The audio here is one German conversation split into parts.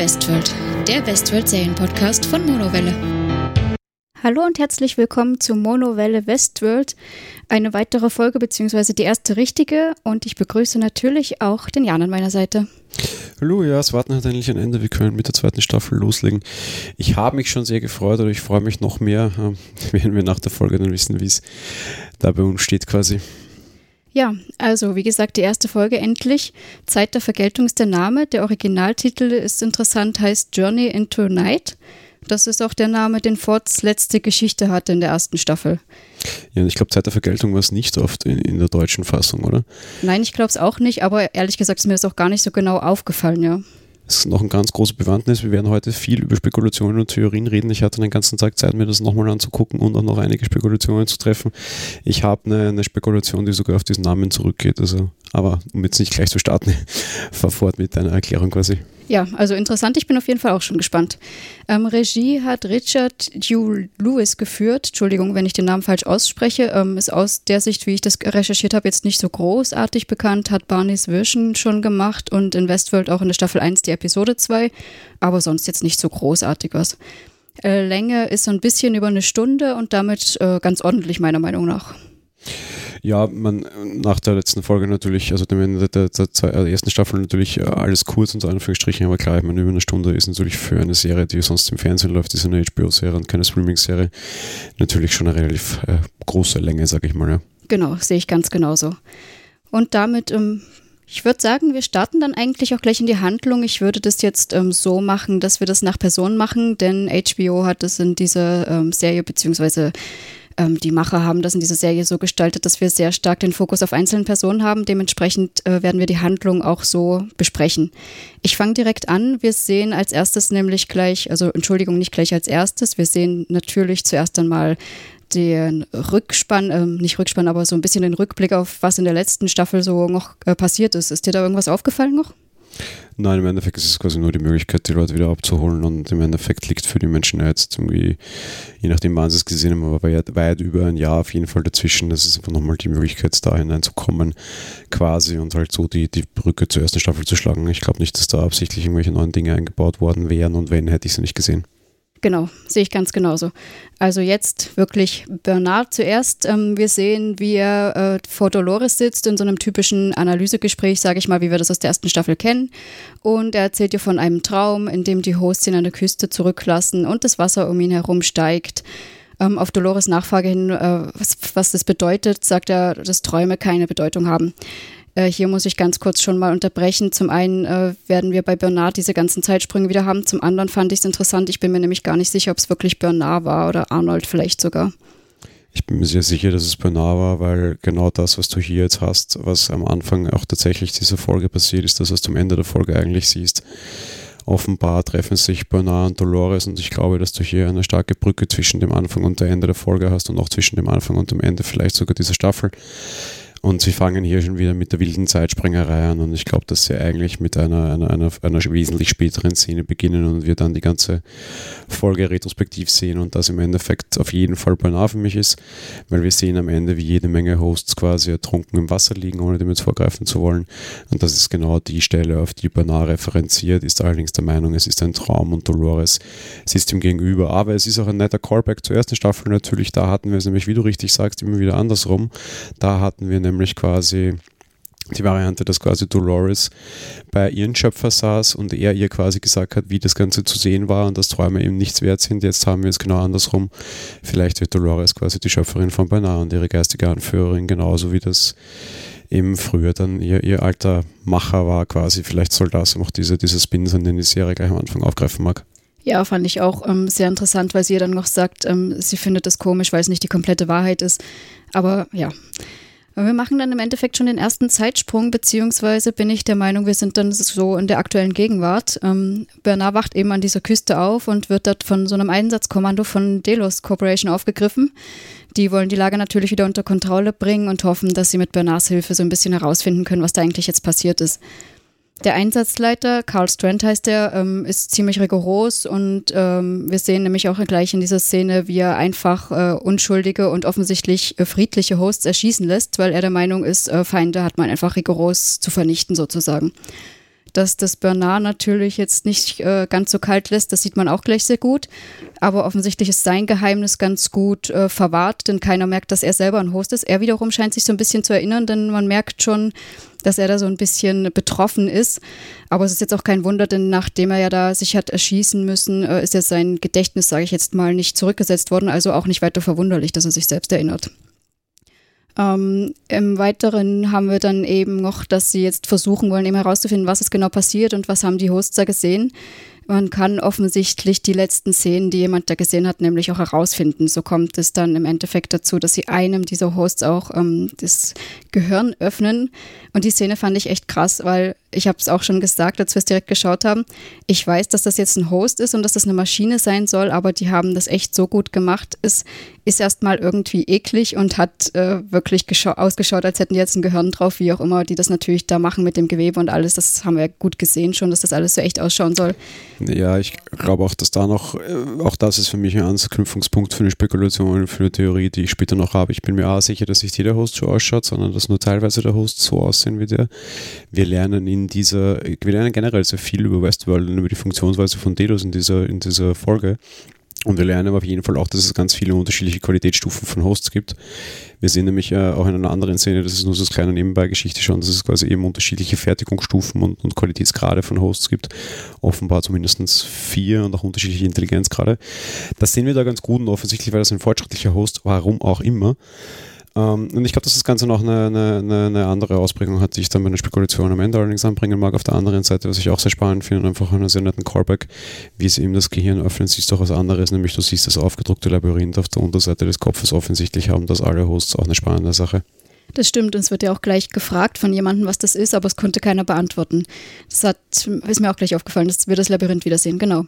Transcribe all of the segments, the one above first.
Westworld, der Westworld-Serienpodcast von Monowelle. Hallo und herzlich willkommen zu Monowelle Westworld, eine weitere Folge beziehungsweise die erste richtige und ich begrüße natürlich auch den Jan an meiner Seite. Hallo, ja, es warten hat eigentlich ein Ende. Wir können mit der zweiten Staffel loslegen. Ich habe mich schon sehr gefreut oder ich freue mich noch mehr, äh, werden wir nach der Folge dann wissen, wie es da bei uns steht quasi. Ja, also wie gesagt, die erste Folge endlich. Zeit der Vergeltung ist der Name. Der Originaltitel ist interessant, heißt Journey into Night. Das ist auch der Name, den Fords letzte Geschichte hatte in der ersten Staffel. Ja, ich glaube, Zeit der Vergeltung war es nicht so oft in, in der deutschen Fassung, oder? Nein, ich glaube es auch nicht, aber ehrlich gesagt ist mir das auch gar nicht so genau aufgefallen, ja. Das ist noch ein ganz großer Bewandtnis. Wir werden heute viel über Spekulationen und Theorien reden. Ich hatte den ganzen Tag Zeit, mir das nochmal anzugucken und auch noch einige Spekulationen zu treffen. Ich habe eine, eine Spekulation, die sogar auf diesen Namen zurückgeht. Also, aber um jetzt nicht gleich zu starten, fahr fort mit deiner Erklärung quasi. Ja, also interessant. Ich bin auf jeden Fall auch schon gespannt. Ähm, Regie hat Richard Hugh Lewis geführt. Entschuldigung, wenn ich den Namen falsch ausspreche. Ähm, ist aus der Sicht, wie ich das recherchiert habe, jetzt nicht so großartig bekannt. Hat Barney's Vision schon gemacht und in Westworld auch in der Staffel 1 die Episode 2. Aber sonst jetzt nicht so großartig was. Äh, Länge ist so ein bisschen über eine Stunde und damit äh, ganz ordentlich meiner Meinung nach. Ja, man nach der letzten Folge natürlich, also dem Ende der, der, der, der ersten Staffel natürlich äh, alles kurz und so Anführungsstrichen, aber klar, ich meine, über eine Stunde ist natürlich für eine Serie, die sonst im Fernsehen läuft, ist eine HBO-Serie und keine Streaming-Serie, natürlich schon eine relativ äh, große Länge, sag ich mal, ja. Genau, sehe ich ganz genauso. Und damit ähm, ich würde sagen, wir starten dann eigentlich auch gleich in die Handlung. Ich würde das jetzt ähm, so machen, dass wir das nach Person machen, denn HBO hat es in dieser ähm, Serie beziehungsweise ähm, die Macher haben das in dieser Serie so gestaltet, dass wir sehr stark den Fokus auf einzelne Personen haben. Dementsprechend äh, werden wir die Handlung auch so besprechen. Ich fange direkt an. Wir sehen als erstes nämlich gleich, also Entschuldigung, nicht gleich als erstes. Wir sehen natürlich zuerst einmal den Rückspann, ähm, nicht Rückspann, aber so ein bisschen den Rückblick auf, was in der letzten Staffel so noch äh, passiert ist. Ist dir da irgendwas aufgefallen noch? Nein, im Endeffekt ist es quasi nur die Möglichkeit, die Leute wieder abzuholen und im Endeffekt liegt für die Menschen jetzt irgendwie, je nachdem wann sie es gesehen haben, aber weit, weit über ein Jahr auf jeden Fall dazwischen. Das ist einfach nochmal die Möglichkeit, da hineinzukommen quasi und halt so die, die Brücke zur ersten Staffel zu schlagen. Ich glaube nicht, dass da absichtlich irgendwelche neuen Dinge eingebaut worden wären und wenn, hätte ich sie nicht gesehen. Genau, sehe ich ganz genauso. Also jetzt wirklich Bernard zuerst. Ähm, wir sehen, wie er äh, vor Dolores sitzt in so einem typischen Analysegespräch, sage ich mal, wie wir das aus der ersten Staffel kennen. Und er erzählt ihr von einem Traum, in dem die Hosts ihn an der Küste zurücklassen und das Wasser um ihn herum steigt. Ähm, auf Dolores Nachfrage hin, äh, was, was das bedeutet, sagt er, dass Träume keine Bedeutung haben. Äh, hier muss ich ganz kurz schon mal unterbrechen. Zum einen äh, werden wir bei Bernard diese ganzen Zeitsprünge wieder haben. Zum anderen fand ich es interessant. Ich bin mir nämlich gar nicht sicher, ob es wirklich Bernard war oder Arnold vielleicht sogar. Ich bin mir sehr sicher, dass es Bernard war, weil genau das, was du hier jetzt hast, was am Anfang auch tatsächlich dieser Folge passiert ist, das, was du am Ende der Folge eigentlich siehst. Offenbar treffen sich Bernard und Dolores und ich glaube, dass du hier eine starke Brücke zwischen dem Anfang und dem Ende der Folge hast und auch zwischen dem Anfang und dem Ende vielleicht sogar dieser Staffel. Und sie fangen hier schon wieder mit der wilden Zeitsprengerei an und ich glaube, dass sie eigentlich mit einer, einer, einer, einer wesentlich späteren Szene beginnen und wir dann die ganze Folge retrospektiv sehen und das im Endeffekt auf jeden Fall Bernard für mich ist, weil wir sehen am Ende, wie jede Menge Hosts quasi ertrunken im Wasser liegen, ohne dem jetzt vorgreifen zu wollen. Und das ist genau die Stelle, auf die Bernard referenziert, ist allerdings der Meinung, es ist ein Traum und Dolores sitzt ihm gegenüber. Aber es ist auch ein netter Callback zur ersten Staffel natürlich. Da hatten wir es nämlich, wie du richtig sagst, immer wieder andersrum. Da hatten wir nämlich quasi die Variante, dass quasi Dolores bei ihren Schöpfer saß und er ihr quasi gesagt hat, wie das Ganze zu sehen war und dass Träume eben nichts wert sind. Jetzt haben wir es genau andersrum. Vielleicht wird Dolores quasi die Schöpferin von Bernard und ihre geistige Anführerin, genauso wie das eben früher dann ihr, ihr alter Macher war quasi. Vielleicht soll das auch diese, diese Spins, an den die Serie gleich am Anfang aufgreifen mag. Ja, fand ich auch ähm, sehr interessant, weil sie dann noch sagt, ähm, sie findet das komisch, weil es nicht die komplette Wahrheit ist. Aber ja, wir machen dann im Endeffekt schon den ersten Zeitsprung, beziehungsweise bin ich der Meinung, wir sind dann so in der aktuellen Gegenwart. Ähm, Bernard wacht eben an dieser Küste auf und wird dort von so einem Einsatzkommando von Delos Corporation aufgegriffen. Die wollen die Lage natürlich wieder unter Kontrolle bringen und hoffen, dass sie mit Bernards Hilfe so ein bisschen herausfinden können, was da eigentlich jetzt passiert ist. Der Einsatzleiter, Carl Strand heißt er, ähm, ist ziemlich rigoros und ähm, wir sehen nämlich auch gleich in dieser Szene, wie er einfach äh, unschuldige und offensichtlich äh, friedliche Hosts erschießen lässt, weil er der Meinung ist, äh, Feinde hat man einfach rigoros zu vernichten sozusagen. Dass das Bernard natürlich jetzt nicht äh, ganz so kalt lässt, das sieht man auch gleich sehr gut. Aber offensichtlich ist sein Geheimnis ganz gut äh, verwahrt, denn keiner merkt, dass er selber ein Host ist. Er wiederum scheint sich so ein bisschen zu erinnern, denn man merkt schon, dass er da so ein bisschen betroffen ist. Aber es ist jetzt auch kein Wunder, denn nachdem er ja da sich hat erschießen müssen, äh, ist ja sein Gedächtnis, sage ich jetzt mal, nicht zurückgesetzt worden. Also auch nicht weiter verwunderlich, dass er sich selbst erinnert. Ähm, Im Weiteren haben wir dann eben noch, dass sie jetzt versuchen wollen, eben herauszufinden, was ist genau passiert und was haben die Hosts da gesehen. Man kann offensichtlich die letzten Szenen, die jemand da gesehen hat, nämlich auch herausfinden. So kommt es dann im Endeffekt dazu, dass sie einem dieser Hosts auch ähm, das Gehirn öffnen. Und die Szene fand ich echt krass, weil ich habe es auch schon gesagt, als wir es direkt geschaut haben. Ich weiß, dass das jetzt ein Host ist und dass das eine Maschine sein soll, aber die haben das echt so gut gemacht. Es ist erstmal irgendwie eklig und hat äh, wirklich ausgeschaut, als hätten die jetzt ein Gehirn drauf, wie auch immer, die das natürlich da machen mit dem Gewebe und alles. Das haben wir gut gesehen schon, dass das alles so echt ausschauen soll. Ja, ich glaube auch, dass da noch, äh, auch das ist für mich ein Anknüpfungspunkt für eine Spekulation, für eine Theorie, die ich später noch habe. Ich bin mir auch sicher, dass nicht jeder Host so ausschaut, sondern dass nur teilweise der Host so aussehen wie der. Wir lernen in dieser, wir lernen generell sehr viel über Westworld und über die Funktionsweise von Dedos in dieser, in dieser Folge. Und wir lernen aber auf jeden Fall auch, dass es ganz viele unterschiedliche Qualitätsstufen von Hosts gibt. Wir sehen nämlich äh, auch in einer anderen Szene, das ist nur so eine kleine Nebenbeigeschichte schon, dass es quasi eben unterschiedliche Fertigungsstufen und, und Qualitätsgrade von Hosts gibt. Offenbar zumindest vier und auch unterschiedliche Intelligenzgrade. Das sehen wir da ganz gut und offensichtlich war das ein fortschrittlicher Host, warum auch immer. Ähm, und ich glaube, dass das Ganze noch eine, eine, eine, andere Ausprägung hat, die ich dann bei einer Spekulation am Ende allerdings anbringen mag. Auf der anderen Seite, was ich auch sehr spannend finde, einfach einen sehr netten Callback, wie es eben das Gehirn öffnet, siehst du auch was anderes, nämlich du siehst das aufgedruckte Labyrinth auf der Unterseite des Kopfes. Offensichtlich haben das alle Hosts auch eine spannende Sache. Das stimmt, und es wird ja auch gleich gefragt von jemandem, was das ist, aber es konnte keiner beantworten. Das hat, ist mir auch gleich aufgefallen, dass wir das Labyrinth wiedersehen, genau.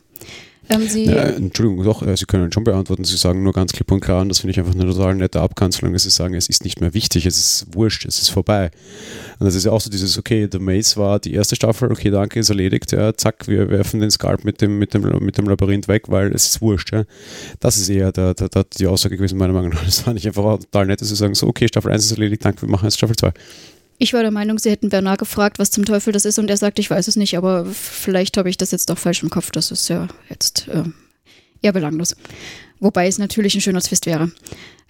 Ähm, Sie ja, Entschuldigung, doch, äh, Sie können schon beantworten. Sie sagen nur ganz klipp und klar, und das finde ich einfach eine total nette Abkanzelung, dass Sie sagen, es ist nicht mehr wichtig, es ist wurscht, es ist vorbei. Und das ist ja auch so dieses, okay, The Maze war die erste Staffel, okay, danke, ist erledigt, ja, zack, wir werfen den Skalp mit dem, mit dem, mit dem Labyrinth weg, weil es ist wurscht. Ja. Das ist eher der, der, der, die Aussage gewesen, meiner Meinung nach. Das fand ich einfach total nett, dass Sie sagen, so, okay, Staffel 1 ist erledigt, danke, wir machen jetzt Staffel 2. Ich war der Meinung, sie hätten Bernard gefragt, was zum Teufel das ist, und er sagt, ich weiß es nicht, aber vielleicht habe ich das jetzt doch falsch im Kopf. Das ist ja jetzt äh, eher belanglos. Wobei es natürlich ein schöner Twist wäre.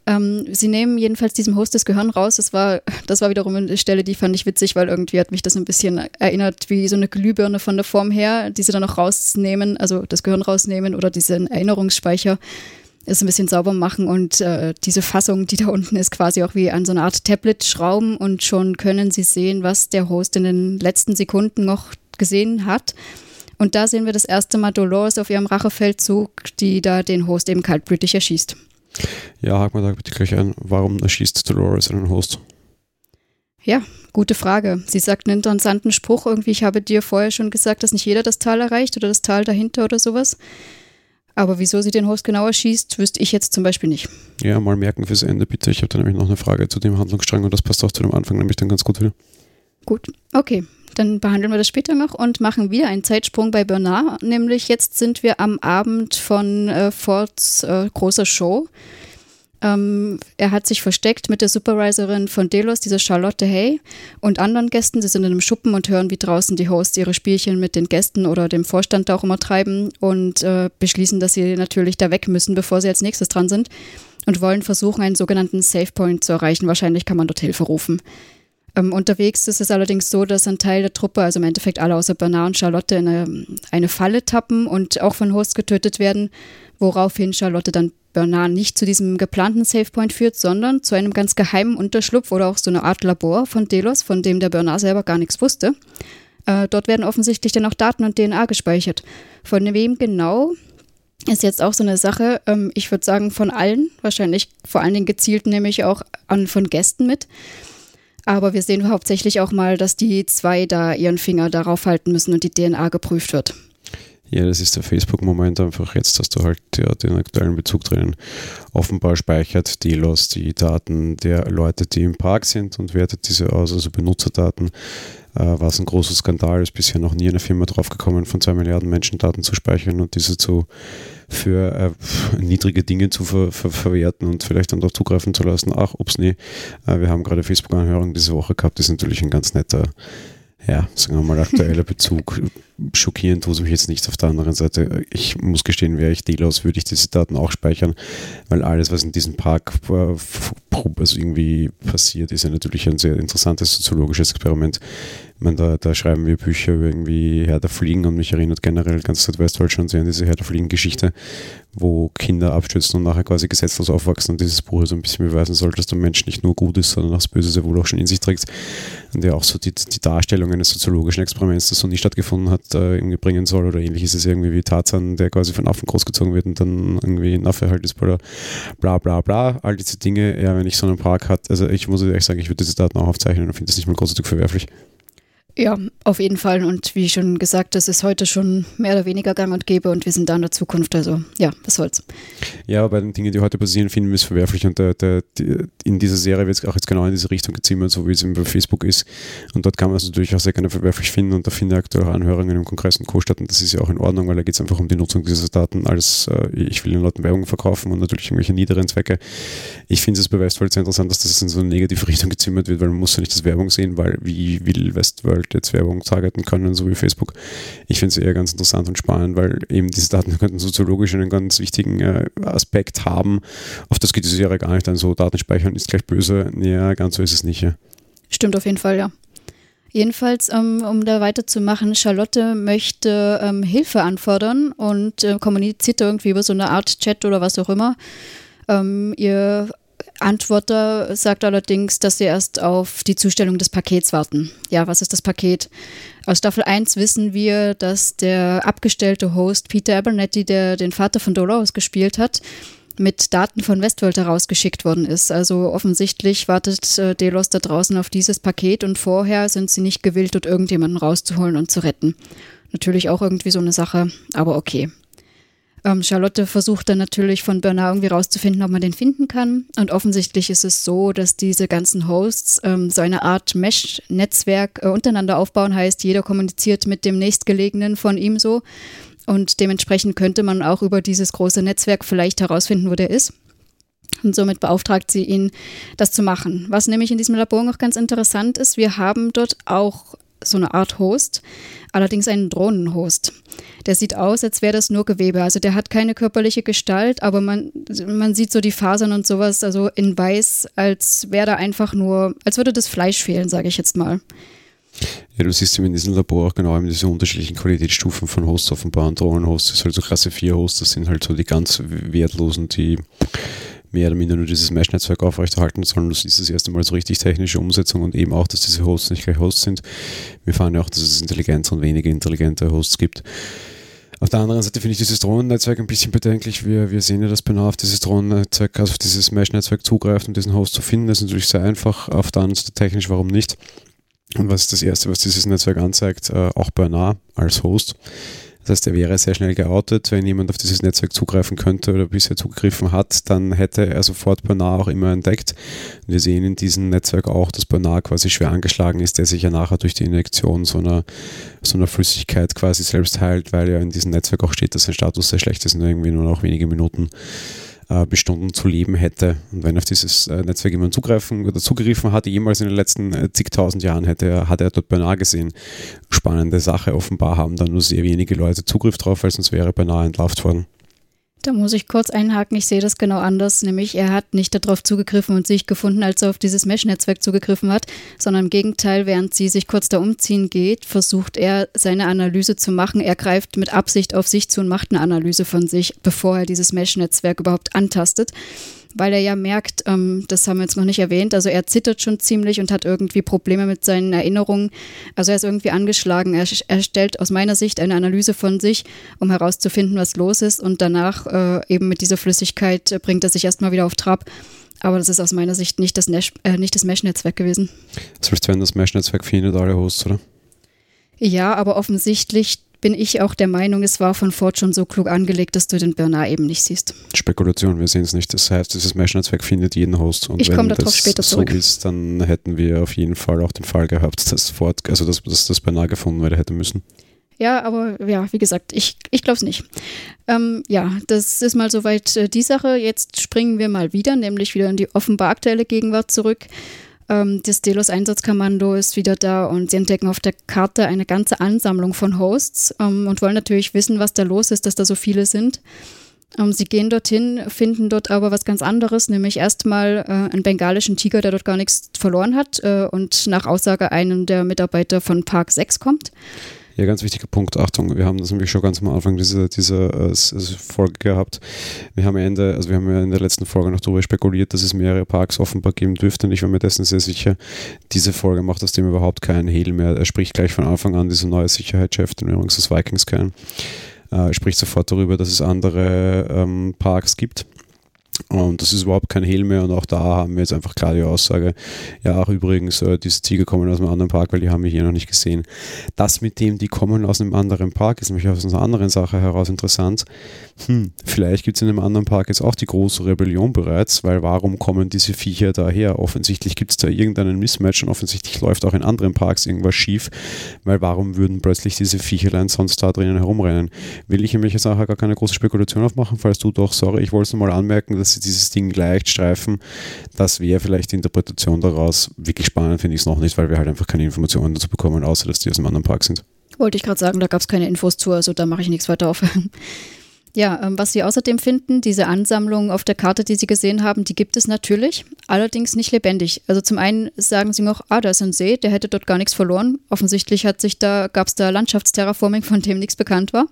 Ähm, sie nehmen jedenfalls diesem Host das Gehirn raus. Das war, das war wiederum eine Stelle, die fand ich witzig, weil irgendwie hat mich das ein bisschen erinnert wie so eine Glühbirne von der Form her, die sie dann noch rausnehmen, also das Gehirn rausnehmen oder diesen Erinnerungsspeicher es ein bisschen sauber machen und äh, diese Fassung, die da unten ist, quasi auch wie an so eine Art Tablet schrauben und schon können sie sehen, was der Host in den letzten Sekunden noch gesehen hat. Und da sehen wir das erste Mal Dolores auf ihrem Rachefeldzug, die da den Host eben kaltblütig erschießt. Ja, hak mal da bitte gleich ein. Warum erschießt Dolores einen Host? Ja, gute Frage. Sie sagt einen interessanten Spruch irgendwie. Ich habe dir vorher schon gesagt, dass nicht jeder das Tal erreicht oder das Tal dahinter oder sowas. Aber wieso sie den Host genauer schießt, wüsste ich jetzt zum Beispiel nicht. Ja, mal merken fürs Ende bitte. Ich habe da nämlich noch eine Frage zu dem Handlungsstrang und das passt auch zu dem Anfang nämlich dann ganz gut wieder. Gut, okay dann behandeln wir das später noch und machen wieder einen Zeitsprung bei Bernard. Nämlich jetzt sind wir am Abend von äh, Fords äh, großer Show. Ähm, er hat sich versteckt mit der Supervisorin von Delos, dieser Charlotte Hay, und anderen Gästen. Sie sind in einem Schuppen und hören, wie draußen die Hosts ihre Spielchen mit den Gästen oder dem Vorstand auch immer treiben und äh, beschließen, dass sie natürlich da weg müssen, bevor sie als nächstes dran sind und wollen versuchen, einen sogenannten Safe Point zu erreichen. Wahrscheinlich kann man dort Hilfe rufen. Ähm, unterwegs ist es allerdings so, dass ein Teil der Truppe, also im Endeffekt alle außer Bernard und Charlotte, in eine, eine Falle tappen und auch von Hosts getötet werden, woraufhin Charlotte dann Bernard nicht zu diesem geplanten Savepoint führt, sondern zu einem ganz geheimen Unterschlupf oder auch so eine Art Labor von Delos, von dem der Bernard selber gar nichts wusste. Äh, dort werden offensichtlich dann auch Daten und DNA gespeichert. Von wem genau ist jetzt auch so eine Sache, ähm, ich würde sagen von allen, wahrscheinlich vor allen Dingen gezielt nämlich auch an, von Gästen mit. Aber wir sehen hauptsächlich auch mal, dass die zwei da ihren Finger darauf halten müssen und die DNA geprüft wird. Ja, das ist der Facebook-Moment einfach jetzt, dass du halt ja, den aktuellen Bezug drinnen. Offenbar speichert Delos die Daten der Leute, die im Park sind und wertet diese aus, also Benutzerdaten äh, war es ein großer Skandal, ist bisher noch nie eine Firma draufgekommen, von zwei Milliarden Menschen Daten zu speichern und diese zu für äh, niedrige Dinge zu ver, ver, verwerten und vielleicht dann darauf zugreifen zu lassen. Ach, ups, nee, äh, wir haben gerade Facebook-Anhörung diese Woche gehabt, das ist natürlich ein ganz netter ja, sagen wir mal, aktueller Bezug. Schockieren tut es mich jetzt nicht. Auf der anderen Seite, ich muss gestehen, wäre ich Delos, würde ich diese Daten auch speichern, weil alles, was in diesem Park äh, also irgendwie passiert, ist ja natürlich ein sehr interessantes soziologisches Experiment. Meine, da, da schreiben wir Bücher über irgendwie Herr der Fliegen und mich erinnert generell ganz Südwestdeutschland schon sehr an diese Herr der Fliegen-Geschichte, wo Kinder abstürzen und nachher quasi gesetzlos aufwachsen und dieses Buch so ein bisschen beweisen soll, dass der Mensch nicht nur gut ist, sondern auch das Böse sehr wohl auch schon in sich trägt. Und der auch so die, die Darstellung eines soziologischen Experiments, das so nie stattgefunden hat, äh, irgendwie bringen soll. Oder ähnlich ist es irgendwie wie Tarzan, der quasi von Affen großgezogen wird und dann irgendwie ein Affe halt ist, bla bla bla bla. All diese Dinge, ja, wenn ich so einen Park hat, also ich muss ehrlich sagen, ich würde diese Daten auch aufzeichnen und finde das nicht mal großartig verwerflich. Ja, auf jeden Fall. Und wie schon gesagt, das ist heute schon mehr oder weniger gang und gäbe und wir sind da in der Zukunft. Also ja, was soll's. Ja, aber bei den Dingen, die heute passieren, finden wir es verwerflich. Und der, der, die, in dieser Serie wird es auch jetzt genau in diese Richtung gezimmert, so wie es eben bei Facebook ist. Und dort kann man es natürlich auch sehr gerne verwerflich finden. Und da finden aktuell auch Anhörungen im Kongress und Co. statt. Und das ist ja auch in Ordnung, weil da geht es einfach um die Nutzung dieser Daten als äh, ich will den Leuten Werbung verkaufen und natürlich irgendwelche niederen Zwecke. Ich finde es bei Westworld sehr interessant, dass das in so eine negative Richtung gezimmert wird, weil man muss ja nicht das Werbung sehen, weil wie will Westworld halt jetzt Werbung targeten können, so wie Facebook. Ich finde es eher ganz interessant und spannend, weil eben diese Daten könnten soziologisch einen ganz wichtigen äh, Aspekt haben. Auf das geht es ja gar nicht an, so Daten speichern ist gleich böse. Ja, ganz so ist es nicht. Ja. Stimmt auf jeden Fall, ja. Jedenfalls, ähm, um da weiterzumachen, Charlotte möchte ähm, Hilfe anfordern und äh, kommuniziert irgendwie über so eine Art Chat oder was auch immer. Ähm, ihr Antworter sagt allerdings, dass sie erst auf die Zustellung des Pakets warten. Ja, was ist das Paket? Aus Staffel 1 wissen wir, dass der abgestellte Host Peter Abernethy, der den Vater von Dolores gespielt hat, mit Daten von Westworld herausgeschickt worden ist. Also offensichtlich wartet äh, Delos da draußen auf dieses Paket und vorher sind sie nicht gewillt, dort irgendjemanden rauszuholen und zu retten. Natürlich auch irgendwie so eine Sache, aber okay. Ähm, Charlotte versucht dann natürlich von Bernard irgendwie rauszufinden, ob man den finden kann. Und offensichtlich ist es so, dass diese ganzen Hosts ähm, so eine Art Mesh-Netzwerk äh, untereinander aufbauen, heißt, jeder kommuniziert mit dem nächstgelegenen von ihm so. Und dementsprechend könnte man auch über dieses große Netzwerk vielleicht herausfinden, wo der ist. Und somit beauftragt sie ihn, das zu machen. Was nämlich in diesem Labor noch ganz interessant ist, wir haben dort auch so eine Art Host, allerdings einen Drohnenhost. Der sieht aus, als wäre das nur Gewebe. Also der hat keine körperliche Gestalt, aber man, man sieht so die Fasern und sowas, also in weiß, als wäre da einfach nur, als würde das Fleisch fehlen, sage ich jetzt mal. Ja, du siehst in diesem Labor auch genau diese unterschiedlichen Qualitätsstufen von Hosts offenbar. Und Drohnenhosts ist halt Klasse 4 Hosts, das sind halt so die ganz wertlosen, die mehr oder minder nur dieses Mesh-Netzwerk aufrechterhalten sollen. Das ist das erste Mal so richtig technische Umsetzung und eben auch, dass diese Hosts nicht gleich Hosts sind. Wir fahren ja auch, dass es intelligente und weniger intelligente Hosts gibt. Auf der anderen Seite finde ich dieses Drohnennetzwerk ein bisschen bedenklich. Wir, wir sehen ja, dass Bernard auf dieses Drohnennetzwerk, also auf dieses Mesh-Netzwerk zugreift, um diesen Host zu finden. Das ist natürlich sehr einfach. Auf der anderen Seite technisch, warum nicht? Und was ist das Erste, was dieses Netzwerk anzeigt? Äh, auch Bernard als Host. Das heißt, er wäre sehr schnell geoutet. Wenn jemand auf dieses Netzwerk zugreifen könnte oder bisher zugegriffen hat, dann hätte er sofort Bernard auch immer entdeckt. wir sehen in diesem Netzwerk auch, dass Bernard quasi schwer angeschlagen ist, der sich ja nachher durch die Injektion so einer, so einer Flüssigkeit quasi selbst heilt, weil ja in diesem Netzwerk auch steht, dass sein Status sehr schlecht ist und irgendwie nur noch wenige Minuten äh, bis Stunden zu leben hätte. Und wenn auf dieses äh, Netzwerk jemand zugreifen oder zugegriffen hat, jemals in den letzten äh, zigtausend Jahren hätte, hat er dort beinahe gesehen. Spannende Sache. Offenbar haben da nur sehr wenige Leute Zugriff drauf, weil sonst wäre beinahe entlarvt worden. Da muss ich kurz einhaken, ich sehe das genau anders, nämlich er hat nicht darauf zugegriffen und sich gefunden, als er auf dieses Mesh-Netzwerk zugegriffen hat, sondern im Gegenteil, während sie sich kurz da umziehen geht, versucht er seine Analyse zu machen. Er greift mit Absicht auf sich zu und macht eine Analyse von sich, bevor er dieses Mesh-Netzwerk überhaupt antastet weil er ja merkt, ähm, das haben wir jetzt noch nicht erwähnt, also er zittert schon ziemlich und hat irgendwie Probleme mit seinen Erinnerungen. Also er ist irgendwie angeschlagen. Er, er stellt aus meiner Sicht eine Analyse von sich, um herauszufinden, was los ist und danach äh, eben mit dieser Flüssigkeit äh, bringt er sich erstmal wieder auf Trab. Aber das ist aus meiner Sicht nicht das, äh, das Mesh-Netzwerk gewesen. Selbst wenn das Mesh-Netzwerk findet alle Hosts, oder? Ja, aber offensichtlich bin ich auch der Meinung, es war von Ford schon so klug angelegt, dass du den Bernard eben nicht siehst. Spekulation, wir sehen es nicht. Das heißt, dieses Mesh-Netzwerk findet jeden Host. Und ich komme darauf später zurück. so ist, dann hätten wir auf jeden Fall auch den Fall gehabt, dass Ford, also dass, dass das Bernard gefunden werden hätte müssen. Ja, aber ja, wie gesagt, ich, ich glaube es nicht. Ähm, ja, das ist mal soweit äh, die Sache. Jetzt springen wir mal wieder, nämlich wieder in die offenbar aktuelle Gegenwart zurück. Ähm, das Delos Einsatzkommando ist wieder da und sie entdecken auf der Karte eine ganze Ansammlung von Hosts ähm, und wollen natürlich wissen, was da los ist, dass da so viele sind. Ähm, sie gehen dorthin, finden dort aber was ganz anderes, nämlich erstmal äh, einen bengalischen Tiger, der dort gar nichts verloren hat äh, und nach Aussage einen der Mitarbeiter von Park 6 kommt. Ja, ganz wichtiger Punkt. Achtung, wir haben das nämlich schon ganz am Anfang dieser, dieser äh, Folge gehabt. Wir haben Ende, also wir haben ja in der letzten Folge noch darüber spekuliert, dass es mehrere Parks offenbar geben dürfte und ich war mir dessen sehr sicher. Diese Folge macht aus dem überhaupt keinen Hehl mehr. Er spricht gleich von Anfang an dieser neue Sicherheitschef, den übrigens das Vikings kennen. Er spricht sofort darüber, dass es andere ähm, Parks gibt und das ist überhaupt kein Hehl mehr. Und auch da haben wir jetzt einfach klar die Aussage, ja, auch übrigens, äh, diese Tiger kommen aus einem anderen Park, weil die haben wir hier noch nicht gesehen. Das mit dem, die kommen aus einem anderen Park, ist nämlich aus einer anderen Sache heraus interessant. Hm, vielleicht gibt es in einem anderen Park jetzt auch die große Rebellion bereits, weil warum kommen diese Viecher daher? Offensichtlich gibt es da irgendeinen Mismatch und offensichtlich läuft auch in anderen Parks irgendwas schief, weil warum würden plötzlich diese Viecherlein sonst da drinnen herumrennen? Will ich in welcher Sache gar keine große Spekulation aufmachen, falls du doch, sorry, ich wollte es nur mal anmerken, dass sie dieses Ding leicht streifen. Das wäre vielleicht die Interpretation daraus. Wirklich spannend finde ich es noch nicht, weil wir halt einfach keine Informationen dazu bekommen, außer dass die aus einem anderen Park sind. Wollte ich gerade sagen, da gab es keine Infos zu, also da mache ich nichts weiter auf. Ja, ähm, was Sie außerdem finden, diese Ansammlung auf der Karte, die Sie gesehen haben, die gibt es natürlich, allerdings nicht lebendig. Also zum einen sagen Sie noch, ah, da ist ein See, der hätte dort gar nichts verloren. Offensichtlich hat sich da, gab es da Landschaftsterraforming, von dem nichts bekannt war.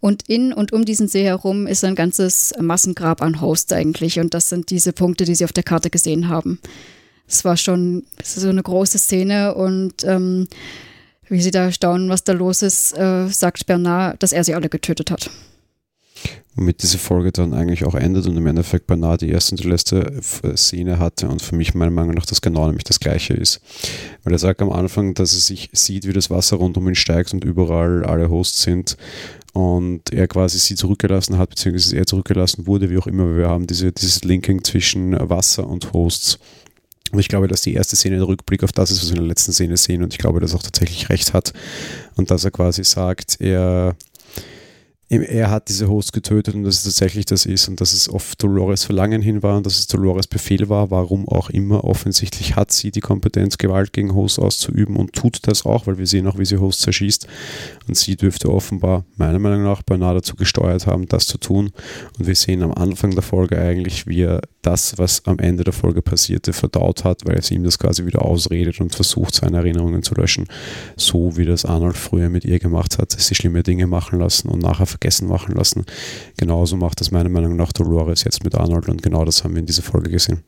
Und in und um diesen See herum ist ein ganzes Massengrab an Hosts eigentlich. Und das sind diese Punkte, die Sie auf der Karte gesehen haben. Es war schon so eine große Szene und ähm, wie Sie da staunen, was da los ist, äh, sagt Bernard, dass er sie alle getötet hat. Womit diese Folge dann eigentlich auch endet und im Endeffekt Bernard die erste und die letzte äh, Szene hatte und für mich meiner Meinung nach das genau nämlich das gleiche ist. Weil er sagt am Anfang, dass er sich sieht, wie das Wasser rund um ihn steigt und überall alle Hosts sind und er quasi sie zurückgelassen hat, beziehungsweise er zurückgelassen wurde, wie auch immer. Wir haben diese, dieses Linking zwischen Wasser und Hosts. Und ich glaube, dass die erste Szene der Rückblick auf das ist, was wir in der letzten Szene sehen. Und ich glaube, dass er auch tatsächlich recht hat. Und dass er quasi sagt, er er hat diese Host getötet und dass es tatsächlich das ist und dass es oft Dolores Verlangen hin war und dass es Dolores Befehl war, warum auch immer. Offensichtlich hat sie die Kompetenz, Gewalt gegen Host auszuüben und tut das auch, weil wir sehen auch, wie sie Host zerschießt. Und sie dürfte offenbar, meiner Meinung nach, beinahe dazu gesteuert haben, das zu tun. Und wir sehen am Anfang der Folge eigentlich, wie er das, was am Ende der Folge passierte, verdaut hat, weil es ihm das quasi wieder ausredet und versucht, seine Erinnerungen zu löschen. So wie das Arnold früher mit ihr gemacht hat, sie schlimme Dinge machen lassen und nachher vergessen machen lassen. Genauso macht das meiner Meinung nach Dolores jetzt mit Arnold und genau das haben wir in dieser Folge gesehen.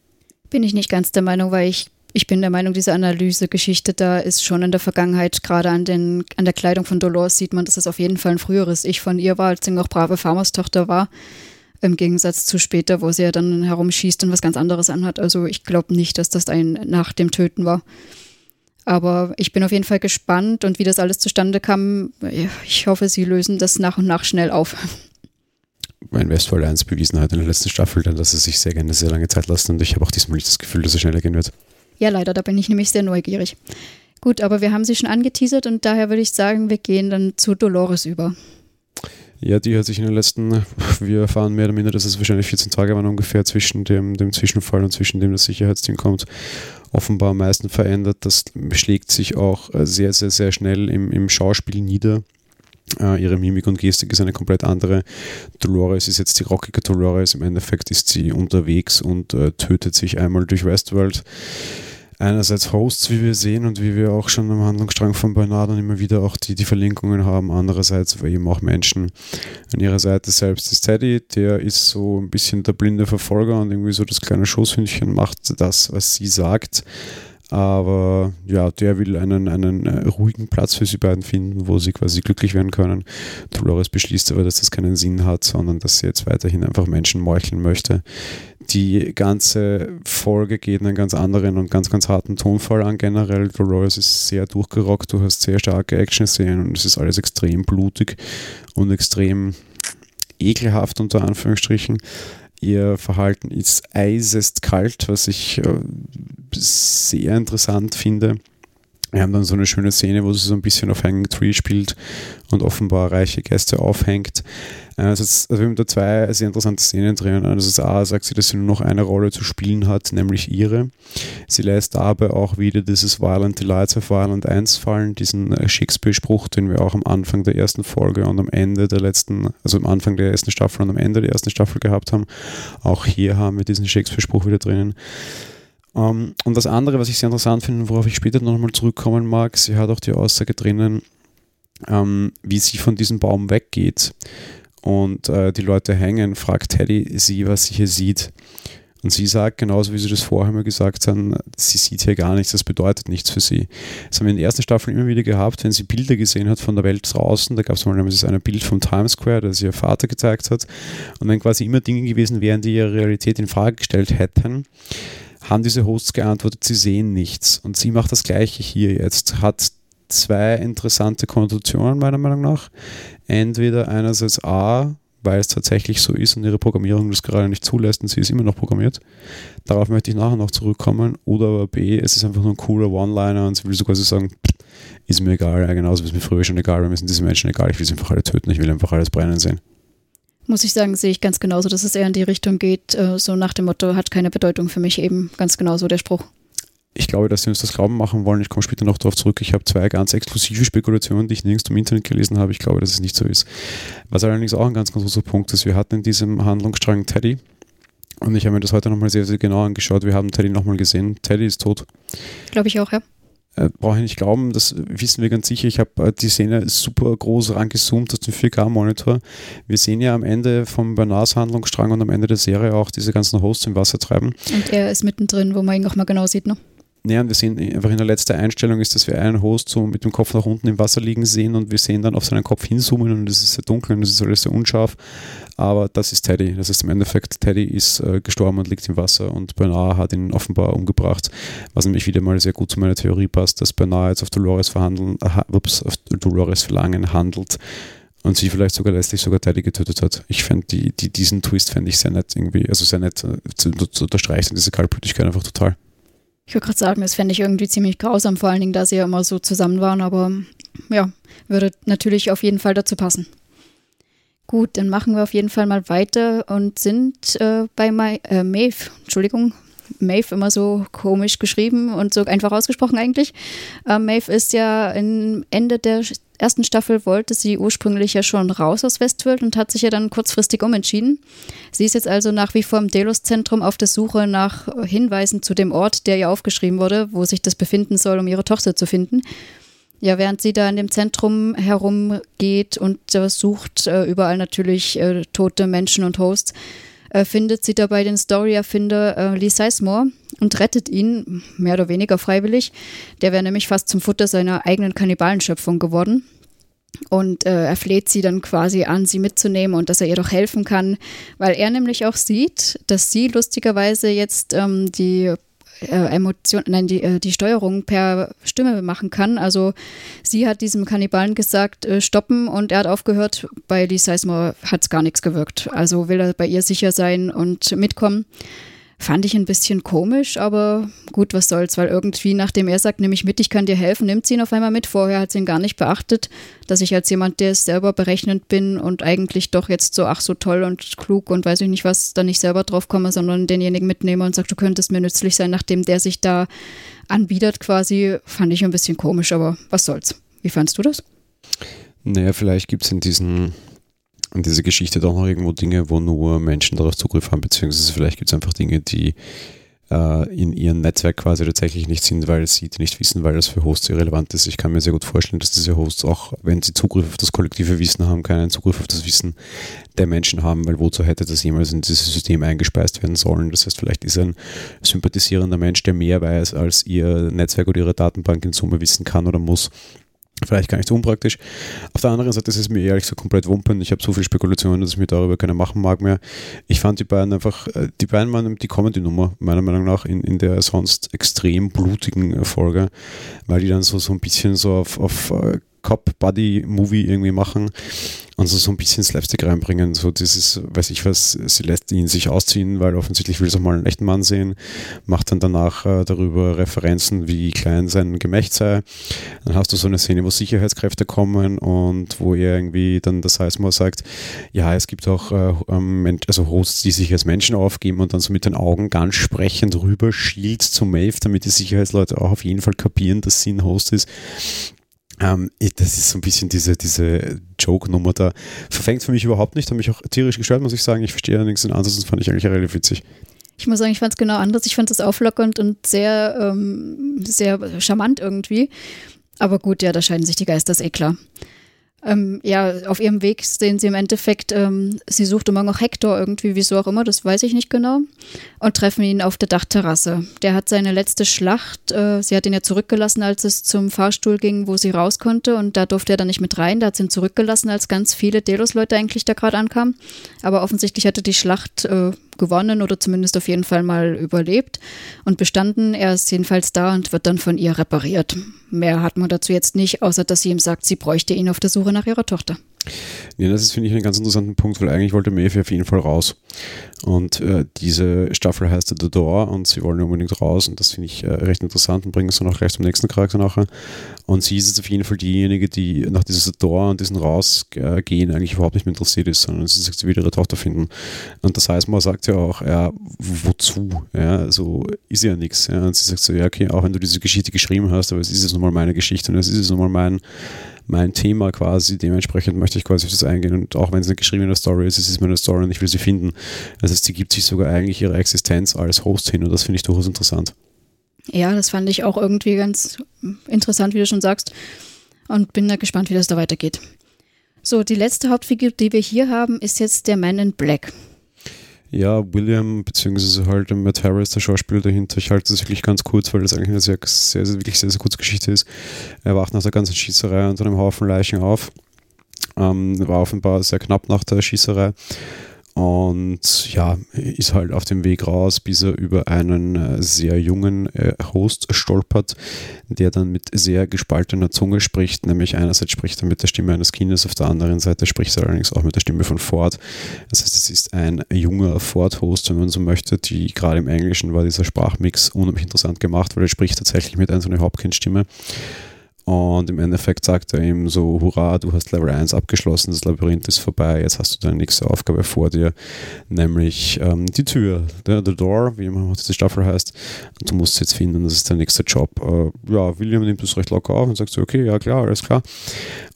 Bin ich nicht ganz der Meinung, weil ich ich bin der Meinung, diese Analysegeschichte da ist schon in der Vergangenheit, gerade an, den, an der Kleidung von Dolores sieht man, dass es auf jeden Fall ein früheres Ich von ihr war, als sie noch brave Farmerstochter war. Im Gegensatz zu später, wo sie ja dann herumschießt und was ganz anderes anhat. Also ich glaube nicht, dass das ein nach dem Töten war. Aber ich bin auf jeden Fall gespannt und wie das alles zustande kam. Ich hoffe, sie lösen das nach und nach schnell auf. Mein Westfall 1 bewiesen hat in der letzten Staffel dann, dass er sich sehr gerne sehr lange Zeit lässt und ich habe auch diesmal nicht das Gefühl, dass er schneller gehen wird. Ja, leider, da bin ich nämlich sehr neugierig. Gut, aber wir haben sie schon angeteasert und daher würde ich sagen, wir gehen dann zu Dolores über. Ja, die hat sich in den letzten, wir erfahren mehr oder minder, dass es wahrscheinlich 14 Tage waren ungefähr zwischen dem, dem Zwischenfall und zwischen dem das Sicherheitsteam kommt offenbar am meisten verändert. Das schlägt sich auch äh, sehr, sehr, sehr schnell im, im Schauspiel nieder. Uh, ihre Mimik und Gestik ist eine komplett andere. Dolores ist jetzt die rockige Dolores. Im Endeffekt ist sie unterwegs und uh, tötet sich einmal durch Westworld einerseits Hosts, wie wir sehen und wie wir auch schon am Handlungsstrang von Bernard dann immer wieder auch die, die Verlinkungen haben, andererseits eben auch Menschen. An ihrer Seite selbst ist Teddy, der ist so ein bisschen der blinde Verfolger und irgendwie so das kleine Schoßhündchen macht das, was sie sagt. Aber ja, der will einen, einen äh, ruhigen Platz für sie beiden finden, wo sie quasi glücklich werden können. Dolores beschließt aber, dass das keinen Sinn hat, sondern dass sie jetzt weiterhin einfach Menschen meucheln möchte. Die ganze Folge geht einen ganz anderen und ganz, ganz harten Tonfall an generell. Dolores ist sehr durchgerockt, du hast sehr starke Action-Szenen und es ist alles extrem blutig und extrem ekelhaft unter Anführungsstrichen. Ihr Verhalten ist eisest kalt, was ich äh, sehr interessant finde. Wir haben dann so eine schöne Szene, wo sie so ein bisschen auf Hanging Tree spielt und offenbar reiche Gäste aufhängt. Also, also wir haben da zwei sehr interessante Szenen drin. Also A sagt sie, dass sie nur noch eine Rolle zu spielen hat, nämlich ihre. Sie lässt dabei auch wieder dieses Violent Delights of Violent 1 fallen, diesen äh, Shakespeare-Spruch, den wir auch am Anfang der ersten Folge und am Ende der letzten, also am Anfang der ersten Staffel und am Ende der ersten Staffel gehabt haben. Auch hier haben wir diesen Shakespeare-Spruch wieder drinnen. Um, ähm, und das andere, was ich sehr interessant finde, worauf ich später nochmal zurückkommen mag, sie hat auch die Aussage drinnen, ähm, wie sie von diesem Baum weggeht und äh, die Leute hängen, fragt Teddy sie, was sie hier sieht. Und sie sagt, genauso wie sie das vorher mal gesagt haben, sie sieht hier gar nichts, das bedeutet nichts für sie. Das haben wir in der ersten Staffel immer wieder gehabt, wenn sie Bilder gesehen hat von der Welt draußen. Da gab es mal ein Bild vom Times Square, das ihr Vater gezeigt hat. Und wenn quasi immer Dinge gewesen wären, die ihre Realität in Frage gestellt hätten, haben diese Hosts geantwortet, sie sehen nichts. Und sie macht das Gleiche hier jetzt, hat zwei interessante Konnotationen meiner Meinung nach. Entweder einerseits A, weil es tatsächlich so ist und ihre Programmierung das gerade nicht zulässt und sie ist immer noch programmiert. Darauf möchte ich nachher noch zurückkommen. Oder aber B, es ist einfach nur ein cooler One-Liner und sie will so quasi sagen, ist mir egal, ja, genauso wie es mir früher schon egal war, mir sind diese Menschen egal, ich will sie einfach alle töten, ich will einfach alles brennen sehen. Muss ich sagen, sehe ich ganz genauso, dass es eher in die Richtung geht, äh, so nach dem Motto, hat keine Bedeutung für mich eben, ganz genauso der Spruch ich glaube, dass sie uns das glauben machen wollen. Ich komme später noch darauf zurück. Ich habe zwei ganz exklusive Spekulationen, die ich nirgends im Internet gelesen habe. Ich glaube, dass es nicht so ist. Was allerdings auch ein ganz, ganz großer Punkt ist, wir hatten in diesem Handlungsstrang Teddy. Und ich habe mir das heute nochmal sehr, sehr genau angeschaut. Wir haben Teddy nochmal gesehen. Teddy ist tot. Glaube ich auch, ja. Äh, Brauche ich nicht glauben, das wissen wir ganz sicher. Ich habe äh, die Szene super groß rangezoomt aus dem 4K-Monitor. Wir sehen ja am Ende vom Bernards Handlungsstrang und am Ende der Serie auch diese ganzen Hosts im Wasser treiben. Und er ist mittendrin, wo man ihn auch mal genau sieht, ne? Und wir sehen einfach in der letzten Einstellung ist, dass wir einen Host so mit dem Kopf nach unten im Wasser liegen sehen und wir sehen dann auf seinen Kopf hinzoomen und es ist sehr dunkel und es ist alles sehr unscharf. Aber das ist Teddy. Das ist im Endeffekt, Teddy ist äh, gestorben und liegt im Wasser und Bernard hat ihn offenbar umgebracht, was nämlich wieder mal sehr gut zu meiner Theorie passt, dass Bernard jetzt auf Dolores verhandeln, äh, ups, auf Dolores Verlangen handelt und sie vielleicht sogar letztlich sogar Teddy getötet hat. Ich fände die, die, diesen Twist fände ich sehr nett irgendwie, also sehr nett äh, zu, zu unterstreichen, diese Kaltblütigkeit einfach total. Ich würde gerade sagen, das fände ich irgendwie ziemlich grausam, vor allen Dingen, da sie ja immer so zusammen waren, aber ja, würde natürlich auf jeden Fall dazu passen. Gut, dann machen wir auf jeden Fall mal weiter und sind äh, bei Ma äh, Maeve, Entschuldigung, Maeve immer so komisch geschrieben und so einfach ausgesprochen eigentlich. Äh, Maeve ist ja im Ende der ersten Staffel wollte sie ursprünglich ja schon raus aus Westworld und hat sich ja dann kurzfristig umentschieden. Sie ist jetzt also nach wie vor im Delos-Zentrum auf der Suche nach Hinweisen zu dem Ort, der ihr aufgeschrieben wurde, wo sich das befinden soll, um ihre Tochter zu finden. Ja, während sie da in dem Zentrum herumgeht und äh, sucht äh, überall natürlich äh, tote Menschen und Hosts, äh, findet sie dabei den Story-Erfinder äh, Lee Sizemore und rettet ihn, mehr oder weniger freiwillig. Der wäre nämlich fast zum Futter seiner eigenen Kannibalenschöpfung geworden. Und äh, er fleht sie dann quasi an, sie mitzunehmen und dass er ihr doch helfen kann, weil er nämlich auch sieht, dass sie lustigerweise jetzt ähm, die äh, Emotion, nein, die, äh, die Steuerung per Stimme machen kann. Also sie hat diesem Kannibalen gesagt, äh, stoppen und er hat aufgehört. Bei Lee Sizemore hat es gar nichts gewirkt. Also will er bei ihr sicher sein und mitkommen. Fand ich ein bisschen komisch, aber gut, was soll's, weil irgendwie, nachdem er sagt, nehme ich mit, ich kann dir helfen, nimmt sie ihn auf einmal mit. Vorher hat sie ihn gar nicht beachtet, dass ich als jemand, der selber berechnend bin und eigentlich doch jetzt so, ach so toll und klug und weiß ich nicht was, da nicht selber drauf komme, sondern denjenigen mitnehme und sage, du könntest mir nützlich sein, nachdem der sich da anbietet quasi, fand ich ein bisschen komisch, aber was soll's. Wie fandst du das? Naja, vielleicht gibt es in diesen in dieser Geschichte doch noch irgendwo Dinge, wo nur Menschen darauf Zugriff haben, beziehungsweise vielleicht gibt es einfach Dinge, die äh, in ihrem Netzwerk quasi tatsächlich nicht sind, weil sie die nicht wissen, weil das für Hosts irrelevant ist. Ich kann mir sehr gut vorstellen, dass diese Hosts auch, wenn sie Zugriff auf das kollektive Wissen haben, keinen Zugriff auf das Wissen der Menschen haben, weil wozu hätte das jemals in dieses System eingespeist werden sollen? Das heißt, vielleicht ist ein sympathisierender Mensch, der mehr weiß, als ihr Netzwerk oder ihre Datenbank in Summe wissen kann oder muss Vielleicht gar nicht so unpraktisch. Auf der anderen Seite ist es mir ehrlich so komplett wumpen. Ich habe so viel Spekulationen, dass ich mir darüber keine machen mag mehr. Ich fand die beiden einfach, äh, die beiden waren die Comedy-Nummer, meiner Meinung nach, in, in der sonst extrem blutigen Folge, weil die dann so, so ein bisschen so auf, auf äh, Cop-Buddy-Movie irgendwie machen und so, so ein bisschen Slapstick reinbringen. So dieses, weiß ich was, sie lässt ihn sich ausziehen, weil offensichtlich will sie mal einen echten Mann sehen, macht dann danach äh, darüber Referenzen, wie klein sein Gemächt sei. Dann hast du so eine Szene, wo Sicherheitskräfte kommen und wo er irgendwie dann das heißt mal sagt, ja, es gibt auch äh, ähm, also Hosts, die sich als Menschen aufgeben und dann so mit den Augen ganz sprechend rüber schielt zu Maeve, damit die Sicherheitsleute auch auf jeden Fall kapieren, dass sie ein Host ist. Ähm, das ist so ein bisschen diese, diese Joke-Nummer da. Verfängt für mich überhaupt nicht, hat mich auch tierisch gestört, muss ich sagen. Ich verstehe allerdings den Ansatz und fand ich eigentlich relativ witzig. Ich muss sagen, ich fand es genau anders. Ich fand es auflockernd und sehr, ähm, sehr charmant irgendwie. Aber gut, ja, da scheiden sich die Geister, ist eh klar. Ähm, ja, auf ihrem Weg sehen sie im Endeffekt, ähm, sie sucht immer noch Hector irgendwie, wieso auch immer, das weiß ich nicht genau, und treffen ihn auf der Dachterrasse. Der hat seine letzte Schlacht, äh, sie hat ihn ja zurückgelassen, als es zum Fahrstuhl ging, wo sie raus konnte, und da durfte er dann nicht mit rein, da hat sie ihn zurückgelassen, als ganz viele Delos-Leute eigentlich da gerade ankamen. Aber offensichtlich hatte die Schlacht äh, gewonnen oder zumindest auf jeden Fall mal überlebt und bestanden. Er ist jedenfalls da und wird dann von ihr repariert. Mehr hat man dazu jetzt nicht, außer dass sie ihm sagt, sie bräuchte ihn auf der Suche nach ihrer Tochter. Ja, das ist, finde ich, einen ganz interessanten Punkt, weil eigentlich wollte Maeve auf jeden Fall raus. Und äh, diese Staffel heißt The Door und sie wollen unbedingt raus und das finde ich äh, recht interessant und bringen es dann auch gleich zum nächsten Charakter nachher. Und sie ist jetzt auf jeden Fall diejenige, die nach dieser Door und diesen Rausgehen eigentlich überhaupt nicht mehr interessiert ist, sondern sie sagt, sie will ihre Tochter finden. Und das heißt, man sagt ja auch, ja, wozu? Ja, so ist ja nichts. Ja. Und sie sagt so, ja, okay, auch wenn du diese Geschichte geschrieben hast, aber es ist jetzt nochmal meine Geschichte und es ist jetzt nochmal mein mein Thema quasi. Dementsprechend möchte ich quasi auf das eingehen. Und auch wenn es eine geschriebene Story ist, es ist meine Story und ich will sie finden. Das heißt, sie gibt sich sogar eigentlich ihre Existenz als Host hin und das finde ich durchaus interessant. Ja, das fand ich auch irgendwie ganz interessant, wie du schon sagst. Und bin da gespannt, wie das da weitergeht. So, die letzte Hauptfigur, die wir hier haben, ist jetzt der Man in Black. Ja, William, beziehungsweise halt Matt Harris, der Schauspieler dahinter. Ich halte das wirklich ganz kurz, weil das eigentlich eine sehr, sehr, sehr wirklich sehr, sehr kurze Geschichte ist. Er wacht nach der ganzen Schießerei unter einem Haufen Leichen auf. Ähm, war offenbar sehr knapp nach der Schießerei und ja, ist halt auf dem Weg raus, bis er über einen äh, sehr jungen äh, Host stolpert, der dann mit sehr gespaltener Zunge spricht, nämlich einerseits spricht er mit der Stimme eines Kindes, auf der anderen Seite spricht er allerdings auch mit der Stimme von Ford. Das heißt, es ist ein junger Ford-Host, wenn man so möchte, die gerade im Englischen war dieser Sprachmix unheimlich interessant gemacht, weil er spricht tatsächlich mit einer so eine Hopkins-Stimme. Und im Endeffekt sagt er ihm so, hurra, du hast Level 1 abgeschlossen, das Labyrinth ist vorbei, jetzt hast du deine nächste Aufgabe vor dir, nämlich ähm, die Tür, the, the Door, wie immer diese Staffel heißt. Und du musst es jetzt finden, das ist der nächste Job. Äh, ja, William nimmt das recht locker auf und sagt so, okay, ja klar, alles klar.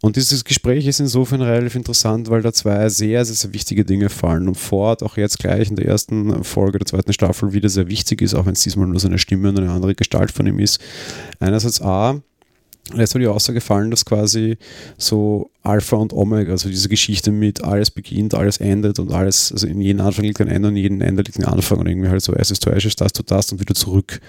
Und dieses Gespräch ist insofern relativ interessant, weil da zwei sehr, sehr, sehr wichtige Dinge fallen. Und Ford auch jetzt gleich in der ersten Folge der zweiten Staffel wieder sehr wichtig ist, auch wenn es diesmal nur seine Stimme und eine andere Gestalt von ihm ist. Einerseits A, Jetzt wurde die Aussage gefallen, dass quasi so Alpha und Omega, also diese Geschichte mit alles beginnt, alles endet und alles, also in jedem Anfang liegt ein Ende und in jedem Ende liegt ein Anfang und irgendwie halt so Ashes to Ashes, das to das und wieder zurück